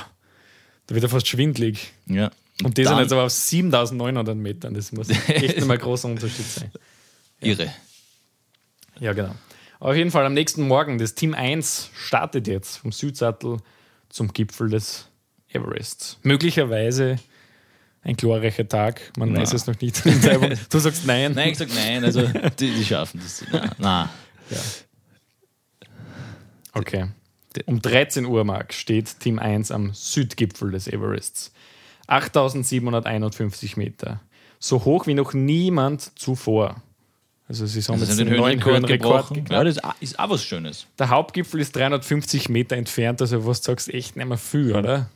da wird er fast schwindlig. Ja. Und dann, sind jetzt aber auf 7900 Metern. Das muss echt nochmal ein großer Unterschied sein. irre. Ja, genau. Auf jeden Fall am nächsten Morgen, das Team 1 startet jetzt vom Südsattel zum Gipfel des Everest. Möglicherweise ein glorreicher Tag, man Na. weiß es noch nicht. Du sagst nein. Nein, ich sag nein, also die, die schaffen das. Nein, nein. Okay. Um 13 Uhr Mark steht Team 1 am Südgipfel des Everests. 8751 Meter. So hoch wie noch niemand zuvor. Also sie haben Also jetzt den neuen Höhenrekord gebrochen. Ja, das ist auch- ist was Schönes. Der Hauptgipfel ist 350 Meter entfernt, also was du sagst, echt nicht mehr viel, oder?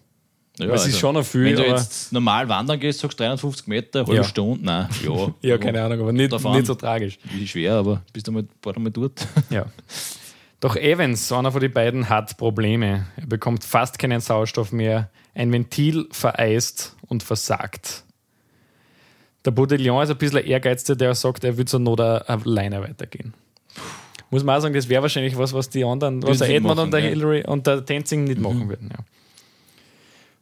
Ja, es ist schon noch viel, Wenn du jetzt normal wandern gehst, sagst du 350 Meter, halbe Ja. Stunde, nein, ja. Ja, keine Ahnung, aber nicht, nicht so tragisch. Wie schwer, aber bist du mal, war du mal dort? Ja. Doch Evans, einer von den beiden, hat Probleme. Er bekommt fast keinen Sauerstoff mehr. Ein Ventil vereist und versagt. Der Baudillon ist ein bisschen ein Ehrgeizter, der sagt, er will zur Not alleine weitergehen. Muss man auch sagen, das wäre wahrscheinlich was, was die anderen, was der Edmund machen, und der ja. Hillary und der Tenzing nicht machen würden. Ja.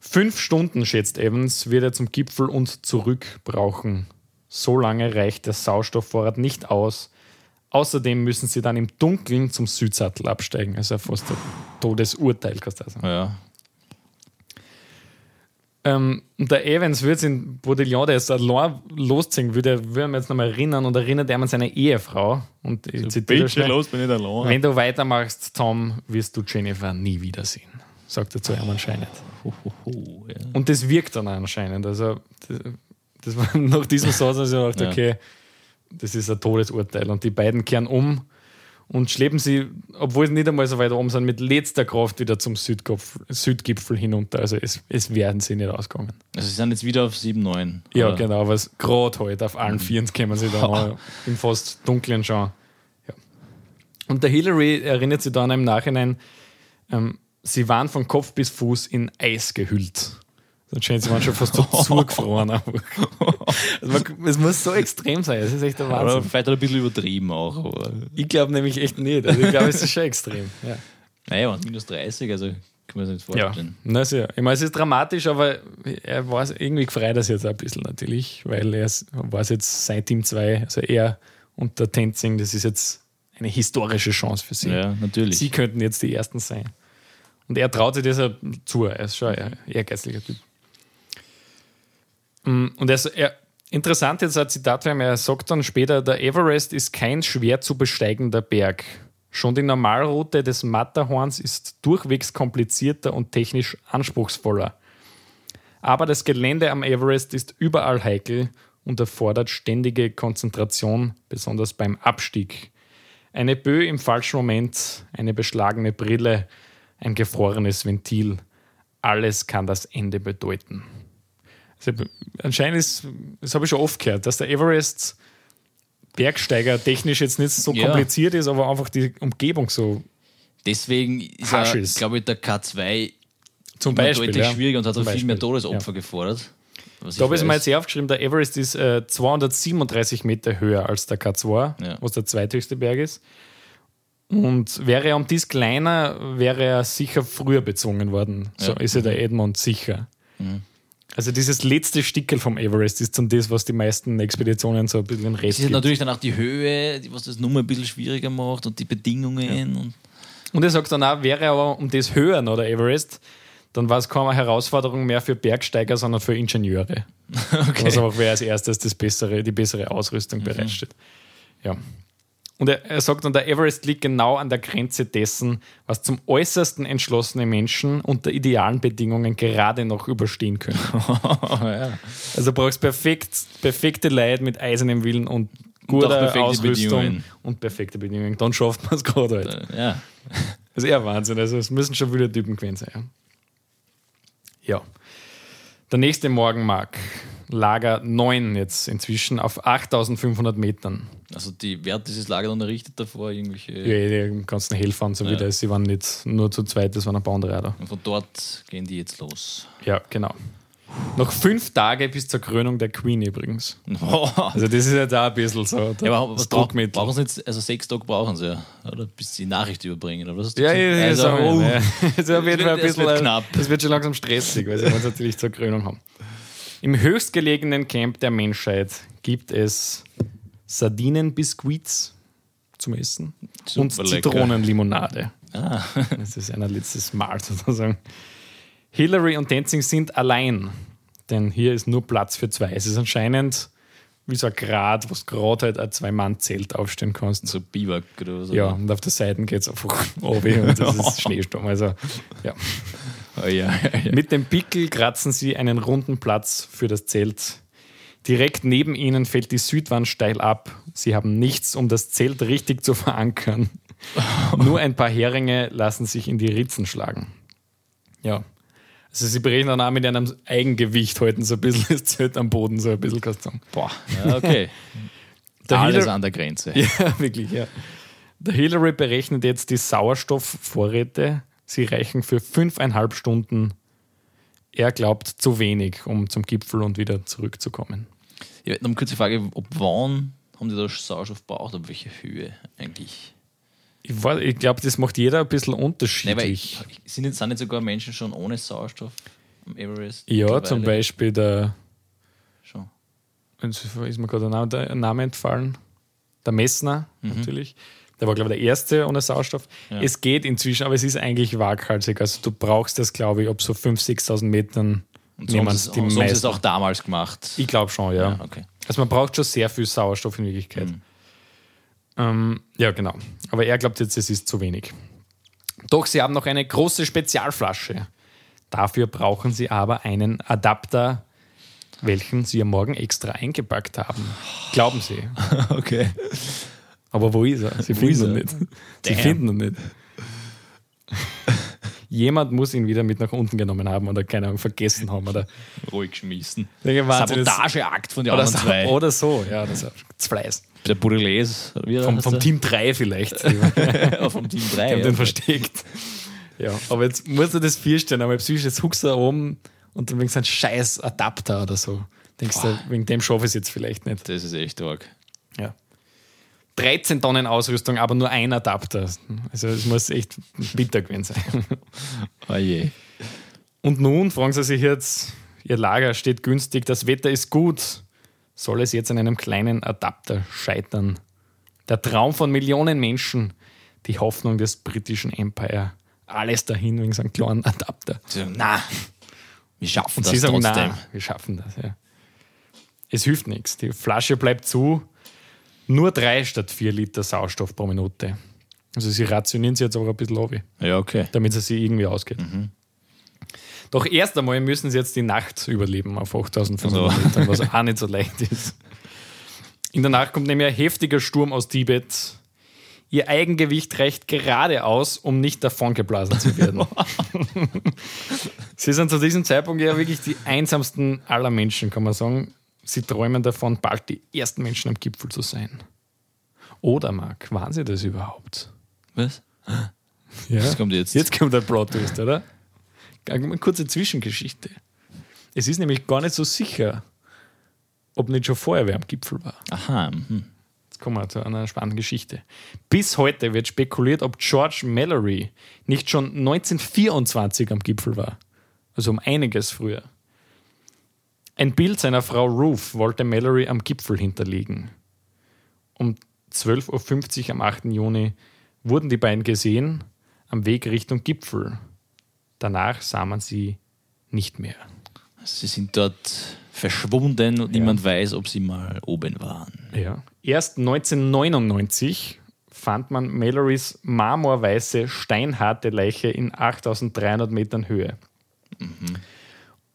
Fünf Stunden, schätzt Evans, wird er zum Gipfel und zurück brauchen. So lange reicht der Sauerstoffvorrat nicht aus. Außerdem müssen sie dann im Dunkeln zum Südsattel absteigen. Also fast ein Todesurteil, kannst du sagen. Ja. Ähm, und der Evans wird in Baudillon, der ist allein losziehen, würde, würde ihn jetzt nochmal erinnern und erinnert er an seine Ehefrau. Und ich zitiere da schnell, bin ich allein. Wenn du weitermachst, Tom, wirst du Jennifer nie wiedersehen. Sagt er zu ihm anscheinend. Ho, ho, ho, ja. Und das wirkt dann anscheinend. Also, das, das war nach diesem Satz, als ich dachte, Ja. Das ist ein Todesurteil. Und die beiden kehren um und schleppen sie, obwohl sie nicht einmal so weit oben sind, mit letzter Kraft wieder zum Südgipfel, Südgipfel hinunter. Also, es, es werden sie nicht ausgegangen. Also sie sind jetzt wieder auf 7, 9. Ja, oder? genau, aber gerade halt auf allen Vieren kämen sie dann auch im fast dunklen schon. Ja. Und der Hillary erinnert sich dann im Nachhinein, ähm, sie waren von Kopf bis Fuß in Eis gehüllt. Anscheinend, sie waren schon fast so zugefroren. Also man- Es muss so extrem sein, das ist echt der Aber Wahnsinn. vielleicht hat er ein bisschen übertrieben auch. Aber Ich glaube nämlich echt nicht. Also ich glaube, es ist schon extrem. Ja. naja, und minus 30, also kann man sich nicht Ja, vorstellen. na sehr. Ich meine, es ist dramatisch, aber er war irgendwie gefreut das jetzt auch ein bisschen natürlich, weil er war es jetzt sein Team 2, also er und der Tenzing, das ist jetzt eine historische Chance für sie. Ja, natürlich. Sie könnten jetzt die Ersten sein. Und er traut sich das ja zu, er ist schon ein ehrgeizlicher Typ. Mm, Und er, er, interessant jetzt ein Zitat von ihm, er sagt dann später, der Everest ist kein schwer zu besteigender Berg. Schon die Normalroute des Matterhorns ist durchwegs komplizierter und technisch anspruchsvoller. Aber das Gelände am Everest ist überall heikel und erfordert ständige Konzentration, besonders beim Abstieg. Eine Böe im falschen Moment, eine beschlagene Brille, ein gefrorenes Ventil. Alles kann das Ende bedeuten. Also, anscheinend ist, das habe ich schon oft gehört, dass der Everest Bergsteiger technisch jetzt nicht so Ja. kompliziert ist, aber einfach die Umgebung so Deswegen ist er, ist. glaube ich, der K2 zum Beispiel. deutlich Ja. schwieriger und hat auch viel mehr. Todesopfer gefordert. Was Da habe ich weiß. jetzt aufgeschrieben, der Everest ist äh, 237 Meter höher als der K2, Ja. was der zweithöchste Berg ist. Und wäre er um dies kleiner, wäre er sicher früher bezwungen worden. So Ja. ist ja der Edmund sicher. Mhm. Also dieses letzte Stickel vom Everest ist dann das, was die meisten Expeditionen so ein bisschen den Es Rest ist gibt. natürlich dann auch die Höhe, was das Nummer ein bisschen schwieriger macht und die Bedingungen. Und Und er sagt dann auch, wäre aber um das höher noch der Everest, dann war es keine Herausforderung mehr für Bergsteiger, sondern für Ingenieure. Was einfach wer als erstes das bessere, die bessere Ausrüstung bereitsteht. Ja. Und er, er sagt dann, der Everest liegt genau an der Grenze dessen, was zum äußersten entschlossene Menschen unter idealen Bedingungen gerade noch überstehen können. Also du brauchst perfekt, perfekte Leute mit eisernem Willen und guter Ausrüstung Bedingungen. und perfekte Bedingungen. Dann schafft man es gerade halt. ja, Das ist eher Wahnsinn. Also es müssen schon wieder Typen gewesen sein. Ja. ja. Der nächste Morgen, Mark. Lager 9 jetzt inzwischen auf 8500 Metern. also die Wert dieses Lager dann errichtet davor irgendwelche. Ja, die ganzen Helfer und so Ja. wieder. Sie waren nicht nur zu zweit, das waren ein paar andere. Und von dort gehen die jetzt los. Ja, genau. Noch fünf Tage bis zur Krönung der Queen übrigens. ja, Also das ist ja da ein bisschen so der- aber was Druckmittel. brauchen sie jetzt? Also sechs Tage brauchen sie ja, oder? Bis sie die Nachricht überbringen. Oder Ja, ja, ja, also, wir, oh, ja. Es Das ein wird- das bisschen wird äh, knapp. Es wird schon langsam stressig, weil sie wollen es natürlich zur Krönung haben. Im höchstgelegenen Camp der Menschheit gibt es Sardinenbiskuits zum Essen und Super lecker. Zitronenlimonade. Ah. Das ist ein letztes Mal sozusagen. Hillary und Dancing sind allein, denn hier ist nur Platz für zwei. Es ist anscheinend wie so ein Grad, wo du gerade halt ein Zwei-Mann-Zelt aufstellen kannst. so Biwak oder so. Ja, und auf der Seite geht es einfach runter und das ist Schneesturm. Also, ja. Oh, ja, ja, ja. Mit dem Pickel kratzen sie einen runden Platz für das Zelt. Direkt neben ihnen fällt die Südwand steil ab. Sie haben nichts, um das Zelt richtig zu verankern. Nur ein paar Heringe lassen sich in die Ritzen schlagen. Ja. Also sie berechnen dann auch mit einem Eigengewicht halten so ein bisschen das Zelt am Boden, so ein bisschen sagen. Boah, ja, okay. Der Alles Hillary- an der Grenze. Ja, wirklich, ja. Der Hillary berechnet jetzt die Sauerstoffvorräte. Sie reichen für fünfeinhalb Stunden. Er glaubt zu wenig, um zum Gipfel und wieder zurückzukommen. Ich hätte noch eine kurze Frage, ob wann haben die da Sauerstoff braucht, ab welcher Höhe eigentlich? Ich, weiß- ich glaube, das macht jeder ein bisschen unterschiedlich. ich, sind, jetzt, sind nicht sogar Menschen schon ohne Sauerstoff am Everest? ja, zum Beispiel der, Schon. jetzt ist mir gerade der Name, der Name entfallen, der Messner natürlich. Der war, glaube ich, der Erste ohne Sauerstoff. Ja. Es geht inzwischen, aber es ist eigentlich waghalsig. Also du brauchst das, glaube ich, ab so 5.000, 6.000 Metern Und so haben sie es- so haben sie es auch damals gemacht. Ich glaube schon, ja. ja, okay. Also man braucht schon sehr viel Sauerstoff in Wirklichkeit. Ähm, ja, genau. Aber er glaubt jetzt, es ist zu wenig. Doch sie haben noch eine große Spezialflasche. Dafür brauchen sie aber einen Adapter, welchen sie am Morgen extra eingepackt haben. Glauben sie. okay. Aber wo ist er? Sie Wo finden ihn nicht. Sie Damn. finden ihn nicht. Jemand muss ihn wieder mit nach unten genommen haben oder keine Ahnung, vergessen haben. Oder Ruhig geschmissen. Sabotageakt von den oder, anderen zwei. oder so, ja, das ist Fleiß. Der wie Vom, vom? Team 3 vielleicht. Haben Ja, vom Team 3. den versteckt. Ja, aber jetzt musst du das vorstellen, aber psychisch, jetzt huckst du da oben und dann wegen so ein scheiß Adapter oder so. Denkst du, wegen dem schaffe ich es jetzt vielleicht nicht. Das ist echt arg. Ja. 13 Tonnen Ausrüstung, aber nur ein Adapter. Also es muss echt bitter gewesen sein. Oh je. Und nun fragen sie sich jetzt, ihr Lager steht günstig, das Wetter ist gut. Soll es jetzt an einem kleinen Adapter scheitern? Der Traum von Millionen Menschen, die Hoffnung des britischen Empire. Alles dahin wegen so einem kleinen Adapter. Sagen, na, wir schaffen Und das sie sagen, trotzdem. nein, wir schaffen das. Ja. Es hilft nichts. Die Flasche bleibt zu. Nur drei statt vier Liter Sauerstoff pro Minute. Also sie rationieren sie jetzt aber ein bisschen auf, Ja, okay. damit es sich irgendwie ausgeht. Doch erst einmal müssen sie jetzt die Nacht überleben auf 8500 So. Metern, was auch nicht so leicht ist. In der Nacht kommt nämlich ein heftiger Sturm aus Tibet. Ihr Eigengewicht reicht gerade aus, um nicht davongeblasen zu werden. Sie sind zu diesem Zeitpunkt ja wirklich die einsamsten aller Menschen, kann man sagen. Sie träumen davon, bald die ersten Menschen am Gipfel zu sein. Oder, Marc, waren sie das überhaupt? Was? Ja. Das kommt jetzt. Jetzt kommt der Plot-Twist, oder? Eine kurze Zwischengeschichte. Es ist nämlich gar nicht so sicher, ob nicht schon vorher wer am Gipfel war. Aha. Mhm. Jetzt kommen wir zu einer spannenden Geschichte. Bis heute wird spekuliert, ob George Mallory nicht schon 1924 am Gipfel war. Also um einiges früher. Ein Bild seiner Frau Ruth wollte Mallory am Gipfel hinterlegen. Um 12.50 Uhr am 8. Juni wurden die beiden gesehen am Weg Richtung Gipfel. Danach sah man sie nicht mehr. Sie sind dort verschwunden und niemand weiß, ob sie mal oben waren. Ja. Erst 1999 fand man Mallorys marmorweiße, steinharte Leiche in 8300 Metern Höhe.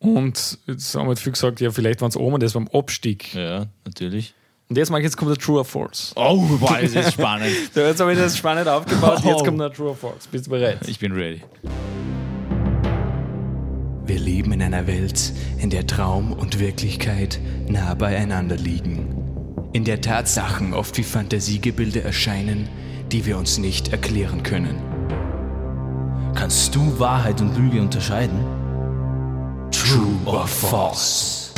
Und jetzt haben wir viel gesagt, ja, vielleicht waren es oben, das war am Abstieg. Ja, natürlich. Und jetzt, Marc, jetzt kommt der True or False. Oh, wow, das ist spannend. So, jetzt habe ich das spannend aufgebaut, jetzt kommt der True or False. Bist du bereit? Ich bin ready. Wir leben in einer Welt, in der Traum und Wirklichkeit nah beieinander liegen. In der Tatsachen oft wie Fantasiegebilde erscheinen, die wir uns nicht erklären können. Kannst du Wahrheit und Lüge unterscheiden? True or false?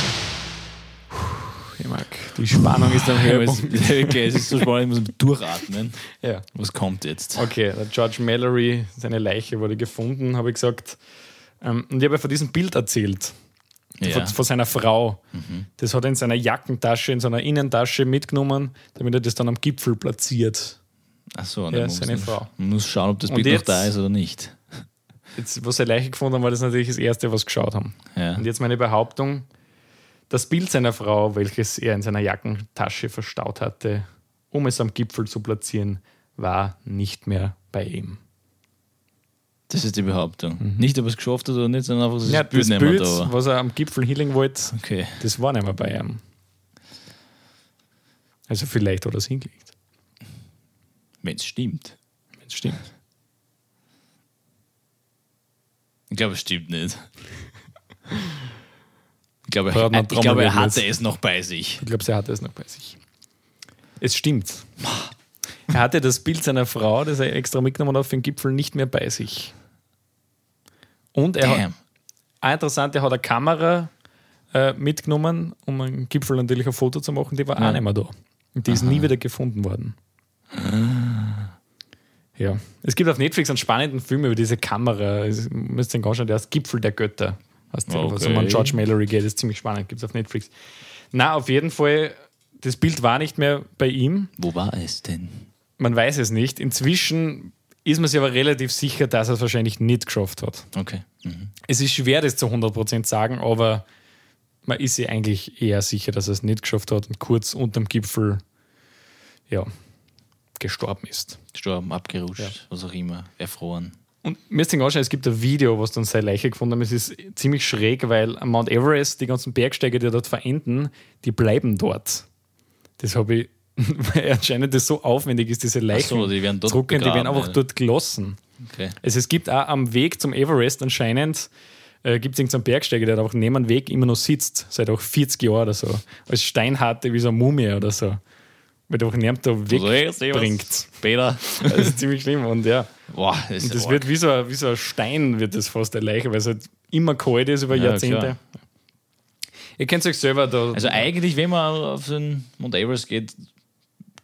Okay, Marc, die Spannung ist am Höhepunkt. okay, es ist so spannend, ich muss durchatmen. Ja. Was kommt jetzt? Okay, der George Mallory, seine Leiche wurde gefunden, habe ich gesagt. Ähm, und ich habe ja von diesem Bild erzählt, Ja. von, von seiner Frau. Das hat er in seiner Jackentasche, in seiner Innentasche mitgenommen, damit er das dann am Gipfel platziert. Achso, Ja, seine Frau. Man muss schauen, ob das Bild noch jetzt- da ist oder nicht. Jetzt, wo sie Leiche gefunden haben, war das natürlich das Erste, was sie geschaut haben. Ja. Und jetzt meine Behauptung, das Bild seiner Frau, welches er in seiner Jackentasche verstaut hatte, um es am Gipfel zu platzieren, war nicht mehr bei ihm. Das ist die Behauptung. Nicht, ob er es geschafft hat oder nicht, sondern einfach, dass Ja, das Bild das Bild, da war. was er am Gipfel healing wollte, Okay. das war nicht mehr bei ihm. Also vielleicht hat er es hingelegt, Wenn es stimmt. wenn es stimmt. Ich glaube, es stimmt nicht. Ich glaube, hat er, ich glaube, er hatte es noch bei sich. Ich glaube, sie hatte es noch bei sich. Es stimmt. Er hatte das Bild seiner Frau, das er extra mitgenommen hat für den Gipfel, nicht mehr bei sich. Und er hat, Damn. auch interessant, er hat eine Kamera äh, mitgenommen, um am Gipfel natürlich ein Foto zu machen, die war Ja. auch nicht mehr da. Und die ist nie wieder gefunden worden. Ja. Es gibt auf Netflix einen spannenden Film über diese Kamera. Es- Müsst den anschauen, der heißt Gipfel der Götter. Heißt Okay. an George Mallory geht, ist ziemlich spannend, gibt es auf Netflix. Na, auf jeden Fall, das Bild war nicht mehr bei ihm. Wo war es denn? Man weiß es nicht. Inzwischen ist man sich aber relativ sicher, dass er es wahrscheinlich nicht geschafft hat. Okay. Mhm. Es ist schwer, das zu 100% sagen, aber man ist sich eigentlich eher sicher, dass er es nicht geschafft hat und kurz unterm Gipfel ja, gestorben ist. Gestorben, abgerutscht, Ja. was auch immer, erfroren. Und müsst ihr anschauen, es gibt ein Video, was dann seine Leiche gefunden haben. Es ist ziemlich schräg, weil am Mount Everest, die ganzen Bergsteiger, die dort verenden, die bleiben dort. Das habe ich, weil anscheinend das so aufwendig ist, diese Leichen so, die werden dort zurückgehen, die werden begraben, einfach ja. dort gelassen. Okay. Also es gibt auch am Weg zum Everest anscheinend, äh, gibt es irgendeinen Bergsteiger, der einfach neben dem Weg immer noch sitzt, seit auch 40 Jahren oder so. Als Steinharte wie so eine Mumie oder so. Weil der niemand da wegbringt. Peter. Das ist ziemlich schlimm. Und ja, Boah, das, und das wird wie so, ein- wie so ein Stein, wird das fast der Leiche, weil es halt immer kalt ist über Ja, Jahrzehnte. klar. Ihr könnt euch selber da. Also eigentlich, wenn man auf den Mount Everest geht,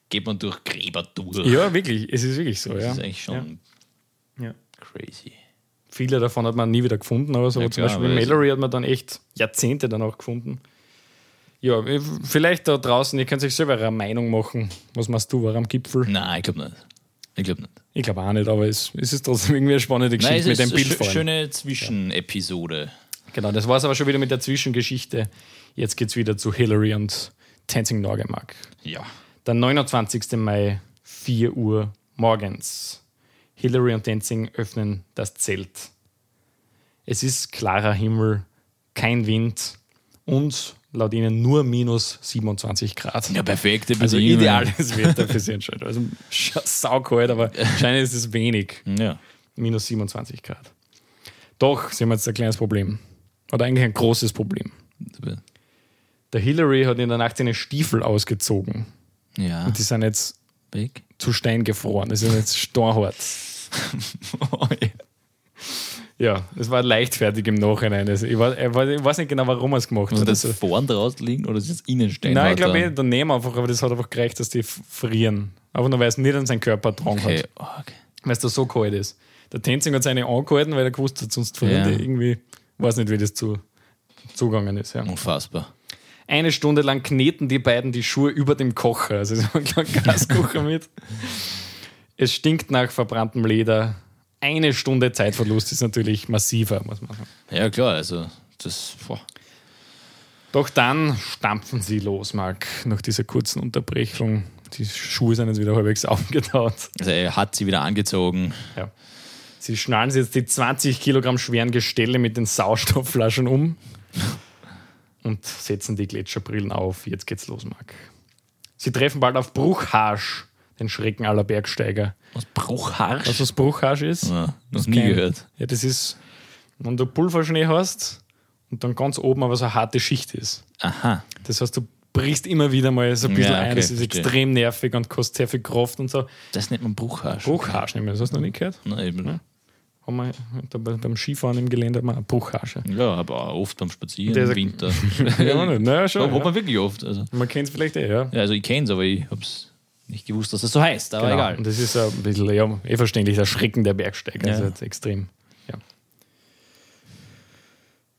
geht man durch Gräber durch. ja, wirklich, es ist wirklich so. Das Ja. ist eigentlich schon Ja. Crazy. Viele davon hat man nie wieder gefunden, aber so Ja, zum klar, Beispiel Mallory hat man dann echt Jahrzehnte danach gefunden. Ja, vielleicht da draußen, ihr könnt euch selber eine Meinung machen. Was machst du, war am Gipfel? Nein, ich glaube nicht. Ich glaube nicht. Ich glaube auch nicht, aber es, es ist trotzdem irgendwie eine spannende Nein, Geschichte es mit dem Bild eine schöne Zwischenepisode. Genau, das war es aber schon wieder mit der Zwischengeschichte. Jetzt geht es wieder zu Hillary und Tenzing Norgemark. Ja. Der 29. Mai, 4 Uhr morgens. Hillary und Tenzing öffnen das Zelt. Es ist klarer Himmel, kein Wind und laut ihnen nur minus 27 Grad. Ja, perfekte Also Bedingungen. ideales Wetter für sie anscheinend. Also saukalt, aber anscheinend ist es wenig. Ja. Minus 27 Grad. Doch, sie haben jetzt ein kleines Problem. Oder eigentlich ein großes Problem. Der Hillary hat in der Nacht seine Stiefel ausgezogen. Ja. Und die sind jetzt Weg. zu Stein gefroren. Das ist jetzt storhart. Oh, ja. Ja, es war leichtfertig im Nachhinein. Also ich, weiß, ich weiß- ich nicht genau, warum er es gemacht hat. das Also, vorn draus liegen oder ist das Innenstein? nein, ich glaube eh daneben einfach, aber das hat einfach gereicht, dass die frieren. Aber nur weil es nicht an seinen Körper dran Okay. hat. Oh, okay. Weil es da so kalt ist. Der Tenzing hat seine angehalten, weil er gewusst hat, sonst frieren Ja. die irgendwie. weiß nicht, wie das zu, zugegangen ist. Ja. Unfassbar. Eine Stunde lang kneten die beiden die Schuhe über dem Kocher. Also sie haben einen kleinen Gaskocher mit. Es stinkt nach verbranntem Leder. Eine Stunde Zeitverlust ist natürlich massiver, muss man sagen. Ja, klar, also das. Boah. Doch dann stampfen sie los, Marc, nach dieser kurzen Unterbrechung. Die Schuhe sind jetzt wieder halbwegs aufgetaut. Also er hat sie wieder angezogen. Ja. Sie schnallen sich jetzt die 20 Kilogramm schweren Gestelle mit den Sauerstoffflaschen um und setzen die Gletscherbrillen auf. Jetzt geht's los, Marc. Sie treffen bald auf Bruchharsch, den Schrecken aller Bergsteiger. Was Bruchharsch? Du, was Bruchharsch ist? ja, Das nie kein- gehört. Ja, das ist, wenn du Pulverschnee hast und dann ganz oben aber so eine harte Schicht ist. Aha. Das heißt, du brichst immer wieder mal so ein bisschen Ja, okay, ein. Das ist verstehe. extrem nervig und kostet sehr viel Kraft und so. Das nennt man Bruchharsch. Bruchharsch, mehr. Das hast du noch nicht gehört? Nein, eben. Haben wir da bei- beim Skifahren im Gelände haben wir eine Bruchharsche. Ja, aber auch oft beim Spazieren im Winter. Ja, nicht. naja, schon. Ja, hat Ja. man wirklich oft. Also, Man kennt es vielleicht eh, ja. ja, also ich kenne es, aber ich habe es nicht gewusst, dass das so heißt. Aber Genau. egal. Und das ist ein bisschen, ja, eh verständlich, der Schrecken der Bergsteiger. Ja. Also jetzt extrem. Ja.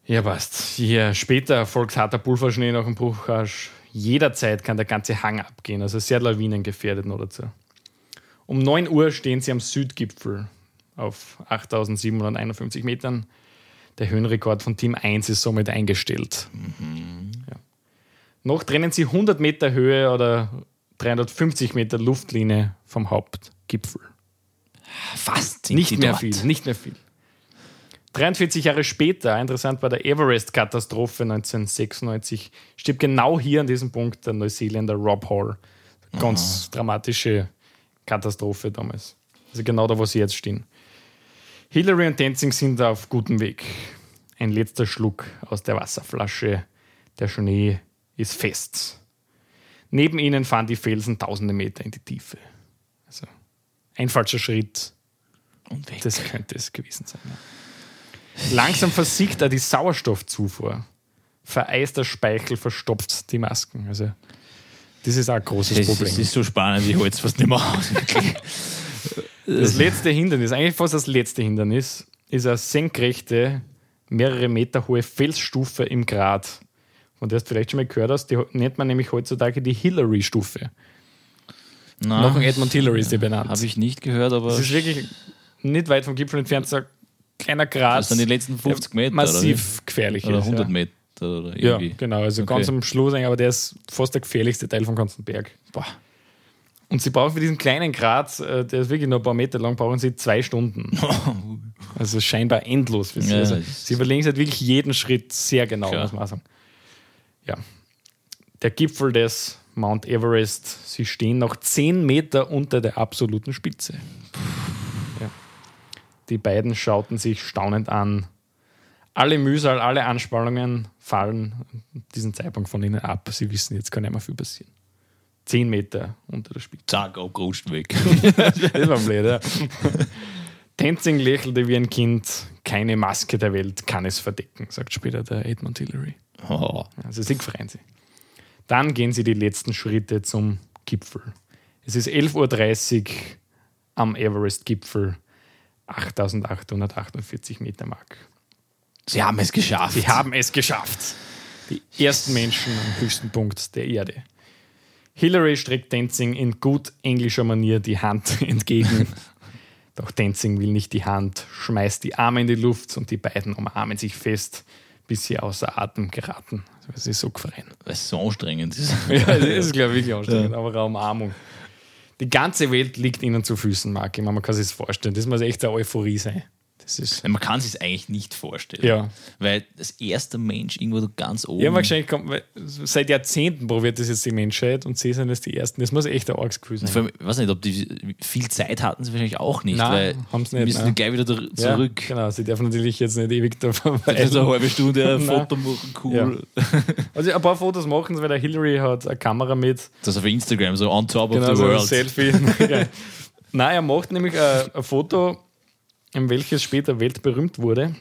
Ja, passt. Hier später folgt harter Pulverschnee nach dem Bruchharsch. Jederzeit kann der ganze Hang abgehen, also sehr lawinengefährdet noch dazu. Um 9 Uhr stehen sie am Südgipfel auf 8751 Metern. Der Höhenrekord von Team 1 ist somit eingestellt. Ja. Noch trennen sie 100 Meter Höhe oder 350 Meter Luftlinie vom Hauptgipfel. Fast sind Nicht mehr dort. viel, nicht mehr viel. 43 Jahre später, interessant bei der Everest-Katastrophe 1996, stirbt genau hier an diesem Punkt der Neuseeländer Rob Hall. Ganz dramatische Katastrophe damals. Also genau da, wo sie jetzt stehen. Hillary und Tenzing sind auf gutem Weg. Ein letzter Schluck aus der Wasserflasche. Der Schnee ist fest. Neben ihnen fahren die Felsen tausende Meter in die Tiefe. Also ein falscher Schritt Und weg. das könnte es gewesen sein. Ja. Langsam versiegt er die Sauerstoffzufuhr. Vereister Speichel verstopft die Masken. Also, das ist auch ein großes das, Problem. das ist so spannend, ich halte es fast nicht mehr aus. Das letzte Hindernis, eigentlich fast das letzte Hindernis, ist eine senkrechte, mehrere Meter hohe Felsstufe im Grat. Der du vielleicht schon mal gehört hast, die nennt man nämlich heutzutage die Hillary-Stufe. Nach dem Edmund Hillary ist die benannt. Habe ich nicht gehört, aber Das ist wirklich nicht weit vom Gipfel entfernt, so ein kleiner Grat. das sind die letzten 50 Meter. massiv gefährlich Oder, ist. 100 ja. Meter oder Ja, irgendwie. genau. Also Okay. ganz am Schluss, aber der ist fast der gefährlichste Teil vom ganzen Berg. Boah. Und sie brauchen für diesen kleinen Grat, äh, der ist wirklich nur ein paar Meter lang, brauchen sie zwei Stunden. Also scheinbar endlos für sie. Ja, also, sie überlegen sich halt wirklich jeden Schritt sehr genau, Klar. muss man sagen. Ja. Der Gipfel des Mount Everest, sie stehen noch 10 Meter unter der absoluten Spitze. Ja. Die beiden schauten sich staunend an. Alle Mühsal, alle Anspannungen fallen diesen Zeitpunkt von ihnen ab. Sie wissen, jetzt kann nicht mehr viel passieren. 10 Meter unter der Spitze. Zack, abgerutscht weg. Das war blöd, ja. Tenzing lächelte wie ein Kind. Keine Maske der Welt kann es verdecken, sagt später der Edmund Hillary. Oh. Also sie freuen sich. Dann gehen sie die letzten Schritte zum Gipfel. Es ist 11.30 Uhr am Everest-Gipfel. 8848 Meter Mark. Sie haben es geschafft. Sie haben es geschafft. Die ersten Menschen am höchsten Punkt der Erde. Hillary streckt Tenzing in gut englischer Manier die Hand entgegen. Doch Tenzing will nicht die Hand, schmeißt die Arme in die Luft und die beiden umarmen sich fest, bis sie außer Atem geraten. Sie ist so gefreien. Weil es so anstrengend ist. Ja, das ist, glaube ich, wirklich anstrengend, aber eine Umarmung. Die ganze Welt liegt ihnen zu Füßen, Marc. Ich meine, man kann sich das vorstellen. Das muss echt eine Euphorie sein. Das ist. Man kann sich es eigentlich nicht vorstellen. Ja. Weil das erste Mensch irgendwo ganz oben. Ja, wahrscheinlich kommt, seit Jahrzehnten probiert das jetzt die Menschheit und sie sind jetzt die Ersten. Das muss echt ein arges Gefühl sein. Vor allem, ich weiß nicht, ob die viel Zeit hatten sie wahrscheinlich auch nicht, Nein, weil haben's die nicht, müssen nein. gleich wieder der- Ja, zurück. genau, sie dürfen natürlich jetzt nicht ewig da Also verweilen. eine halbe Stunde ein. Foto machen, cool. Also ein paar Fotos machen sie, weil der Hillary hat eine Kamera mit. Das auf Instagram, so on top Genau, of the so ein world. Selfie. Nein, er macht nämlich ein, ein Foto, welches später weltberühmt wurde.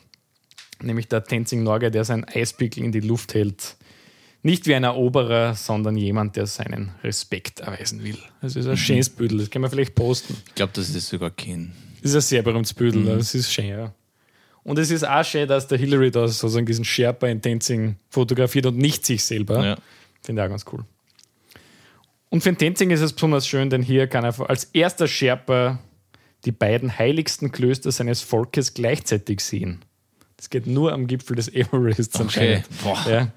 Nämlich der Tenzing Norgay, der seinen Eispickel in die Luft hält. Nicht wie ein Eroberer, sondern jemand, der seinen Respekt erweisen will. Das ist ein schönes Büdel, das kann man vielleicht posten. Ich glaube, das sogar kenne. Das ist ein sehr berühmtes Büdel, das ist schön, ja. Und es ist auch schön, dass der Hillary da sozusagen diesen Sherpa in Tenzing fotografiert und nicht sich selber. Ja. Finde ich auch ganz cool. Und für den Tenzing ist es besonders schön, denn hier kann er als erster Sherpa die beiden heiligsten Klöster seines Volkes gleichzeitig sehen. Das geht nur am Gipfel des Everests anscheinend. Boah, Ja.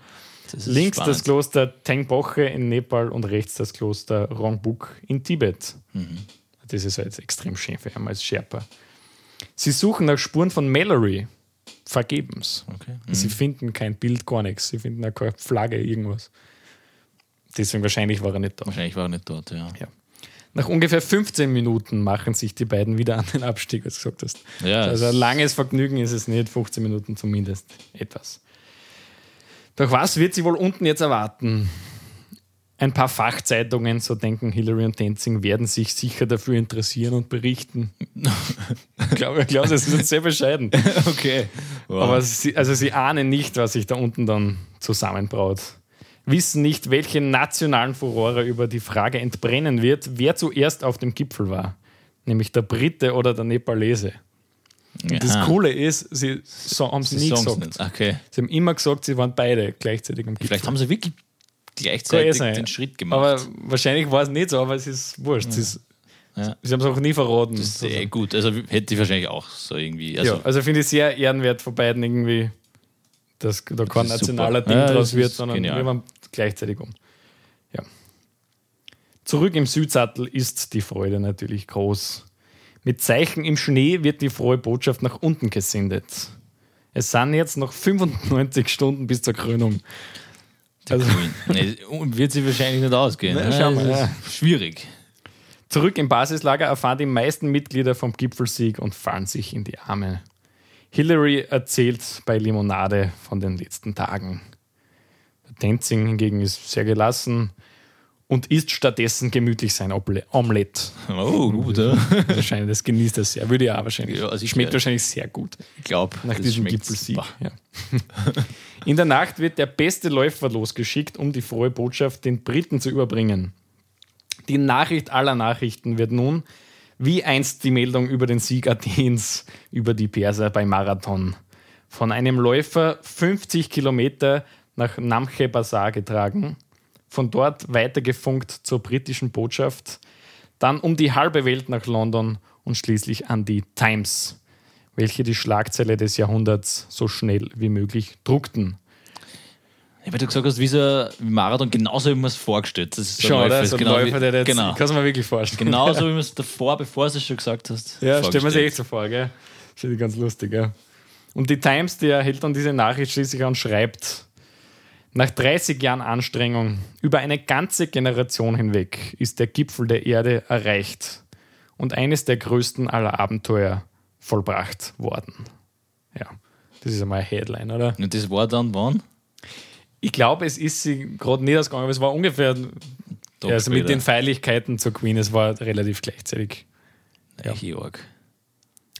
das Links spannend. das Kloster Tengboche in Nepal und rechts das Kloster Rongbuk in Tibet. Mhm. Das ist halt extrem schön für ihn als Sherpa. Sie suchen nach Spuren von Mallory. Vergebens. Okay. Sie finden kein Bild, gar nichts. Sie finden auch keine Flagge, irgendwas. Deswegen wahrscheinlich war er nicht da. Wahrscheinlich war er nicht dort, ja. Ja. Nach ungefähr 15 Minuten machen sich die beiden wieder an den Abstieg, als du gesagt hast. Ja, Also ein es- langes Vergnügen ist es nicht, 15 Minuten zumindest etwas. Doch was wird sie wohl unten jetzt erwarten? Ein paar Fachzeitungen, so denken Hillary und Tenzing, werden sich sicher dafür interessieren und berichten. ich glaube, glaube, das ist jetzt sehr bescheiden. okay. Wow. Aber sie, also sie ahnen nicht, was sich da unten dann zusammenbraut. Wissen nicht, welche nationalen Furore über die Frage entbrennen wird, wer zuerst auf dem Gipfel war. Nämlich der Brite oder der Nepalese. Und das. Coole ist, sie so, haben es Sie nie gesagt. nicht. Okay. Sie haben immer gesagt, sie waren beide gleichzeitig am Gipfel. Vielleicht haben sie wirklich Kann eh gleichzeitig sein. den Schritt gemacht. Aber wahrscheinlich war es nicht so, aber es ist wurscht. Sie, ist, Ja. sie haben es auch nie verraten. das ist eh gut. Also hätte ich wahrscheinlich auch so irgendwie. Also, ja, also finde ich sehr ehrenwert von beiden irgendwie, dass da kein nationaler super. Ding Ja, draus wird, sondern genial. wir waren gleichzeitig um. Ja. Zurück im Südsattel ist die Freude natürlich groß. Mit Zeichen im Schnee wird die frohe Botschaft nach unten gesendet. Es sind jetzt noch 95 Stunden bis zur Krönung. Also, Queen. nee, und wird sie wahrscheinlich nicht ausgehen. Na, schauen wir, das ja. Schwierig. Zurück im Basislager erfahren die meisten Mitglieder vom Gipfelsieg und fallen sich in die Arme. Hillary erzählt bei Limonade von den letzten Tagen. Der Tenzing hingegen ist sehr gelassen und isst stattdessen gemütlich sein Omelette. Oh, gut, ja. Wahrscheinlich, das genießt er sehr. Würde ja auch wahrscheinlich. Ja, also ich- schmeckt wahrscheinlich sehr gut Ich glaube, nach diesem Gipfelsieg. Ja. In der Nacht wird der beste Läufer losgeschickt, um die frohe Botschaft den Briten zu überbringen. Die Nachricht aller Nachrichten wird nun, wie einst die Meldung über den Sieg Athens über die Perser beim Marathon, von einem Läufer 50 Kilometer nach Namche Bazar getragen, von dort weitergefunkt zur britischen Botschaft, dann um die halbe Welt nach London und schließlich an die Times, welche die Schlagzeile des Jahrhunderts so schnell wie möglich druckten. Ja, weil du gesagt hast, wie so ein Marathon, genauso wie man es vorgestellt Das ist Schon, oder? ist So ein genau Läufer, der jetzt, genau. kannst du mir wirklich vorstellen. Genauso wie man es davor, bevor du es schon gesagt hast. Ja, stell mir sich vorgestellt. echt so vor, gell? Finde ich ganz lustig, ja. Und die Times, die erhält dann diese Nachricht schließlich und schreibt, nach 30 Jahren Anstrengung über eine ganze Generation hinweg ist der Gipfel der Erde erreicht und eines der größten aller Abenteuer vollbracht worden. Ja, das ist einmal eine Headline, oder? Und das war dann wann? Ich glaube, es ist sie gerade nicht ausgegangen, aber es war ungefähr, also mit später. den Feierlichkeiten zur Queen, es war relativ gleichzeitig. Ja. Georg.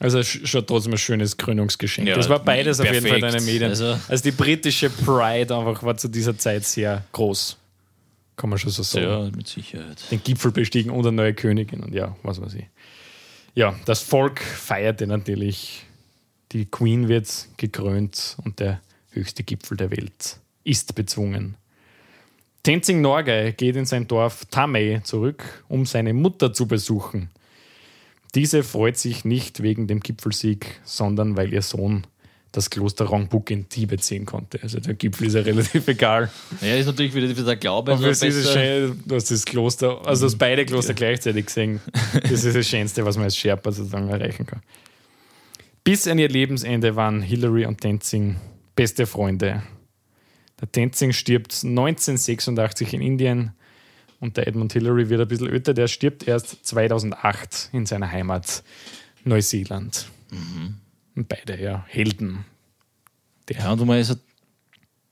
Also sch- schon trotzdem ein schönes Krönungsgeschenk. Ja, das war beides auf jeden Fall in perfekt. den Medien. Also- Also, die britische Pride einfach war zu dieser Zeit sehr groß. Kann man schon so sagen. Ja, mit Sicherheit. Den Gipfel bestiegen und eine neue Königin und ja, was weiß ich. Ja, das Volk feierte natürlich. Die Queen wird gekrönt und der höchste Gipfel der Welt ist bezwungen. Tenzing Norgay geht in sein Dorf Tamei zurück, um seine Mutter zu besuchen. Diese freut sich nicht wegen dem Gipfelsieg, sondern weil ihr Sohn das Kloster Rongbuk in Tibet sehen konnte. Also der Gipfel ist ja relativ egal. Ja, ist natürlich wieder der Glaube. Aber also ist es schön, du hast das Kloster, also dass beide Kloster gleichzeitig gesehen. Das ist das Schönste, was man als Sherpa sozusagen erreichen kann. Bis an ihr Lebensende waren Hillary und Tenzing beste Freunde. Der Tenzing stirbt 1986 in Indien und der Edmund Hillary wird ein bisschen älter. Der stirbt erst 2008 in seiner Heimat Neuseeland. Und beide, ja, Helden. Ja, und wenn man jetzt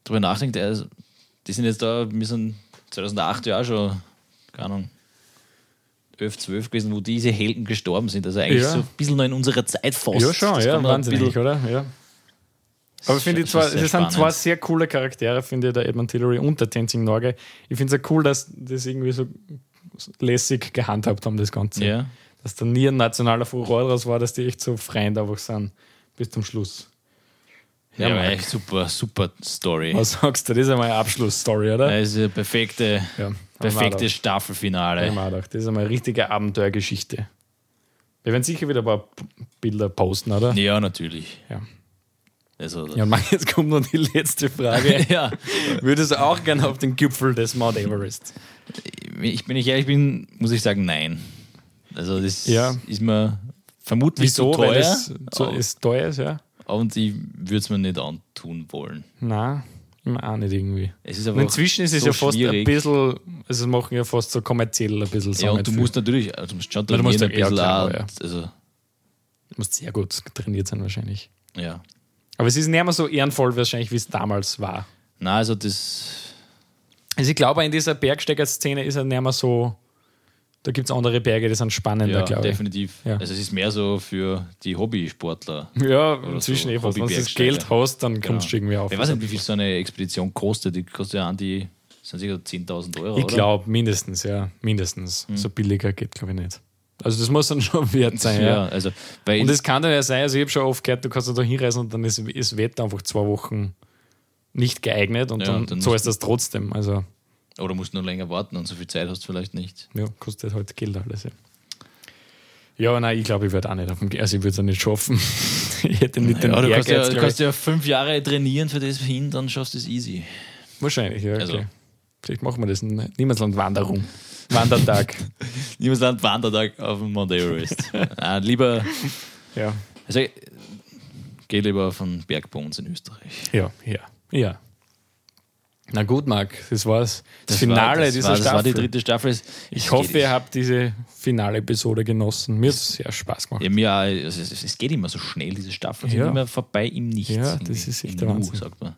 darüber nachdenkt, die sind jetzt da, wir sind 2008 ja auch schon, keine Ahnung, 11, 12 gewesen, wo diese Helden gestorben sind. Also eigentlich Ja. so ein bisschen noch in unserer Zeit fast. Ja, schon, Das ja, wahnsinnig, bisschen- oder? Ja. Aber ich finde, zwar, es sind zwei sehr coole Charaktere, finde ich, der Edmund Hillary und der Tenzing Norgay. Ich finde es ja cool, dass das irgendwie so lässig gehandhabt haben, das Ganze. Ja. Dass da nie ein nationaler Furore draus war, dass die echt so freund einfach sind bis zum Schluss. Ja, Ja, echt super, super Story. Was sagst du? Das ist einmal eine Abschlussstory, oder? Das ist eine perfekte, Ja, perfekte. Staffelfinale. Das ist einmal eine richtige Abenteuergeschichte. Wir werden sicher wieder ein paar Bilder posten, oder? Ja, natürlich. Ja. Also, Ja, Mann, jetzt kommt noch die letzte Frage. ja. Würdest du auch gerne auf den Gipfel des Mount Everest? Ich bin ich ehrlich bin, muss ich sagen, nein. Also das Ja. ist mir vermutlich Wieso? zu Weil teuer. das so aber- ist teuer ist, ja? und ich würde es mir nicht antun wollen. Nein, auch nicht irgendwie. Es inzwischen ist es so ja fast schwierig. ein bisschen, also es machen ja fast so kommerziell ein bisschen Ja, und du musst natürlich, also du musst schon Ja, du musst trainieren ein bisschen klar, ja. Also, Du musst sehr gut trainiert sein wahrscheinlich. ja. Aber es ist nicht mehr so ehrenvoll wahrscheinlich, wie es damals war. Na, also das, Also ich glaube, in dieser Bergsteiger-Szene ist er nicht mehr so, da gibt es andere Berge, die sind spannender, ja, glaube ich. definitiv. Ja. Also es ist mehr so für die Hobbysportler. Ja, inzwischen so eh fast. Wenn du das. Geld hast, dann Genau. kommst du irgendwie auf. Ich weiß nicht, wie viel so eine Expedition kostet. Die kostet ja an die, sind sicher 10.000 Euro, Ich glaube, mindestens, ja. Mindestens. So billiger geht, glaube ich, nicht. Also das muss dann schon wert sein, Ja, ja. also, Und es kann dann ja sein, also ich habe schon oft gehört, du kannst da hinreisen und dann ist das Wetter einfach zwei Wochen nicht geeignet und Ja, dann, dann zahlst du das trotzdem. Also oder musst noch länger warten und so viel Zeit hast du vielleicht nicht. ja, kostet halt Geld alles. Ja, ja nein, ich glaube, ich würde auch nicht auf dem Also ich würde es auch nicht schaffen. ich hätte nicht den Ja, du kannst ja, du kannst ja fünf Jahre trainieren für das hin, dann schaffst du es easy. ich. Wahrscheinlich, ja. Also- Okay. Vielleicht machen wir das eine Niemandsland-Wanderung. Wandertag. Niemandsland Wandertag auf dem Mount Everest. ah, lieber, ja. also geh lieber auf den Berg bei uns in Österreich. Ja, ja, ja. Na gut, Marc, das war's. Das, war- Finale das dieser war, das Staffel. war die dritte Staffel. Ich geht- hoffe, ihr habt diese Finale-Episode genossen. Mir hat es sehr Spaß gemacht. Ja, mir, auch, also es, es geht immer so schnell, diese Staffel. Es Ja. ist immer vorbei im Nichts. Ja, das ist echt der Nu, Wahnsinn. sagt man.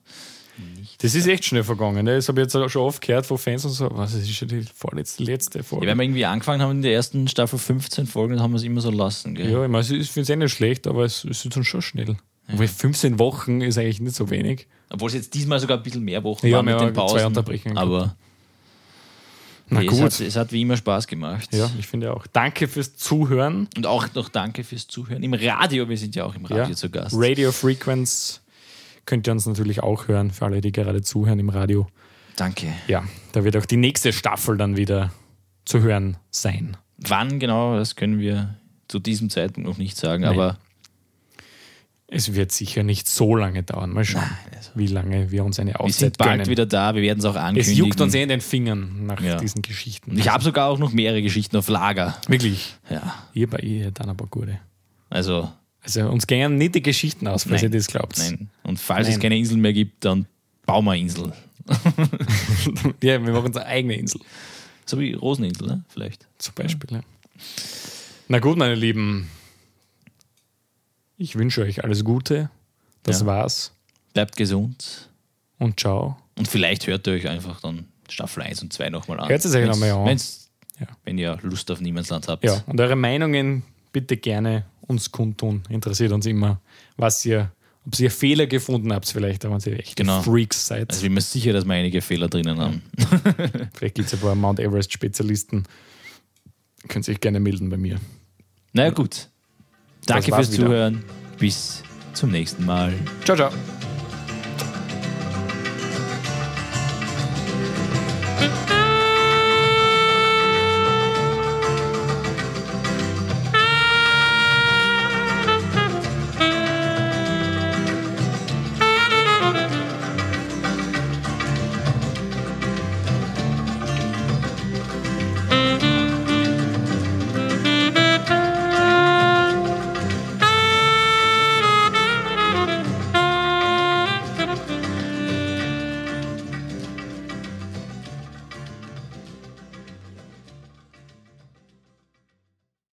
Das ist echt schnell vergangen. Ne? Das habe ich jetzt auch schon oft gehört von Fans und so. Was, das ist schon die vorletzte, letzte Ja, Folge. wenn wir irgendwie angefangen haben in der ersten Staffel 15 Folgen, dann haben wir es immer so lassen. Gell? Ja, ich, meine, es ist- ich finde es eh nicht schlecht, aber es, es ist dann schon schnell. Weil 15 Wochen ist eigentlich nicht so wenig. Obwohl es jetzt diesmal sogar ein bisschen mehr Wochen Ja, waren mit den haben zwei Pausen. Unterbrechungen Aber Na nee, gut. Es, hat, es hat wie immer Spaß gemacht. Ja, ich finde auch. Danke fürs Zuhören. Und auch noch danke fürs Zuhören. Im Radio, wir sind ja auch im Radio Ja. zu Gast. Radio Frequenz könnt ihr uns natürlich auch hören, für alle, die gerade zuhören im Radio. Danke. Ja, da wird auch die nächste Staffel dann wieder zu hören sein. Wann genau, das können wir zu diesem Zeitpunkt noch nicht sagen, Nein. aber Es wird sicher nicht so lange dauern. Mal schauen, also- wie lange wir uns eine wir Auszeit sind bald gönnen. wieder da. Wir werden es auch es ankündigen. juckt uns eh in den Fingern nach Ja. diesen Geschichten. Ich habe sogar auch noch mehrere Geschichten auf Lager. Wirklich. Ja, Ihr bei ihr dann aber gute. also Also uns gehen nicht die Geschichten aus, falls Nein. ihr das glaubt. nein. Und falls es Nein. keine Insel mehr gibt, dann bauen wir Insel. Ja, wir machen unsere eigene Insel So wie Roseninsel, ne? Vielleicht. zum Beispiel. Ja. Na gut, meine Lieben. Ich wünsche euch alles Gute. Das Ja. war's. Bleibt gesund. Und ciao. Und vielleicht hört ihr euch einfach dann Staffel 1 und 2 nochmal an. Hört es euch nochmal an. wenn's- Ja. Wenn ihr Lust auf Niemandsland habt. Ja, und eure Meinungen bitte gerne uns kundtun. Interessiert uns immer, was ihr, ob ihr Fehler gefunden habt, vielleicht, wenn ihr echt Genau. Freaks seid. Also ich bin mir sicher, dass wir einige Fehler drinnen haben. vielleicht gibt es ein paar Mount Everest-Spezialisten. Könnt ihr euch gerne melden bei mir. Na ja, gut. Danke fürs wieder. Zuhören. Bis zum nächsten Mal. Ciao, ciao.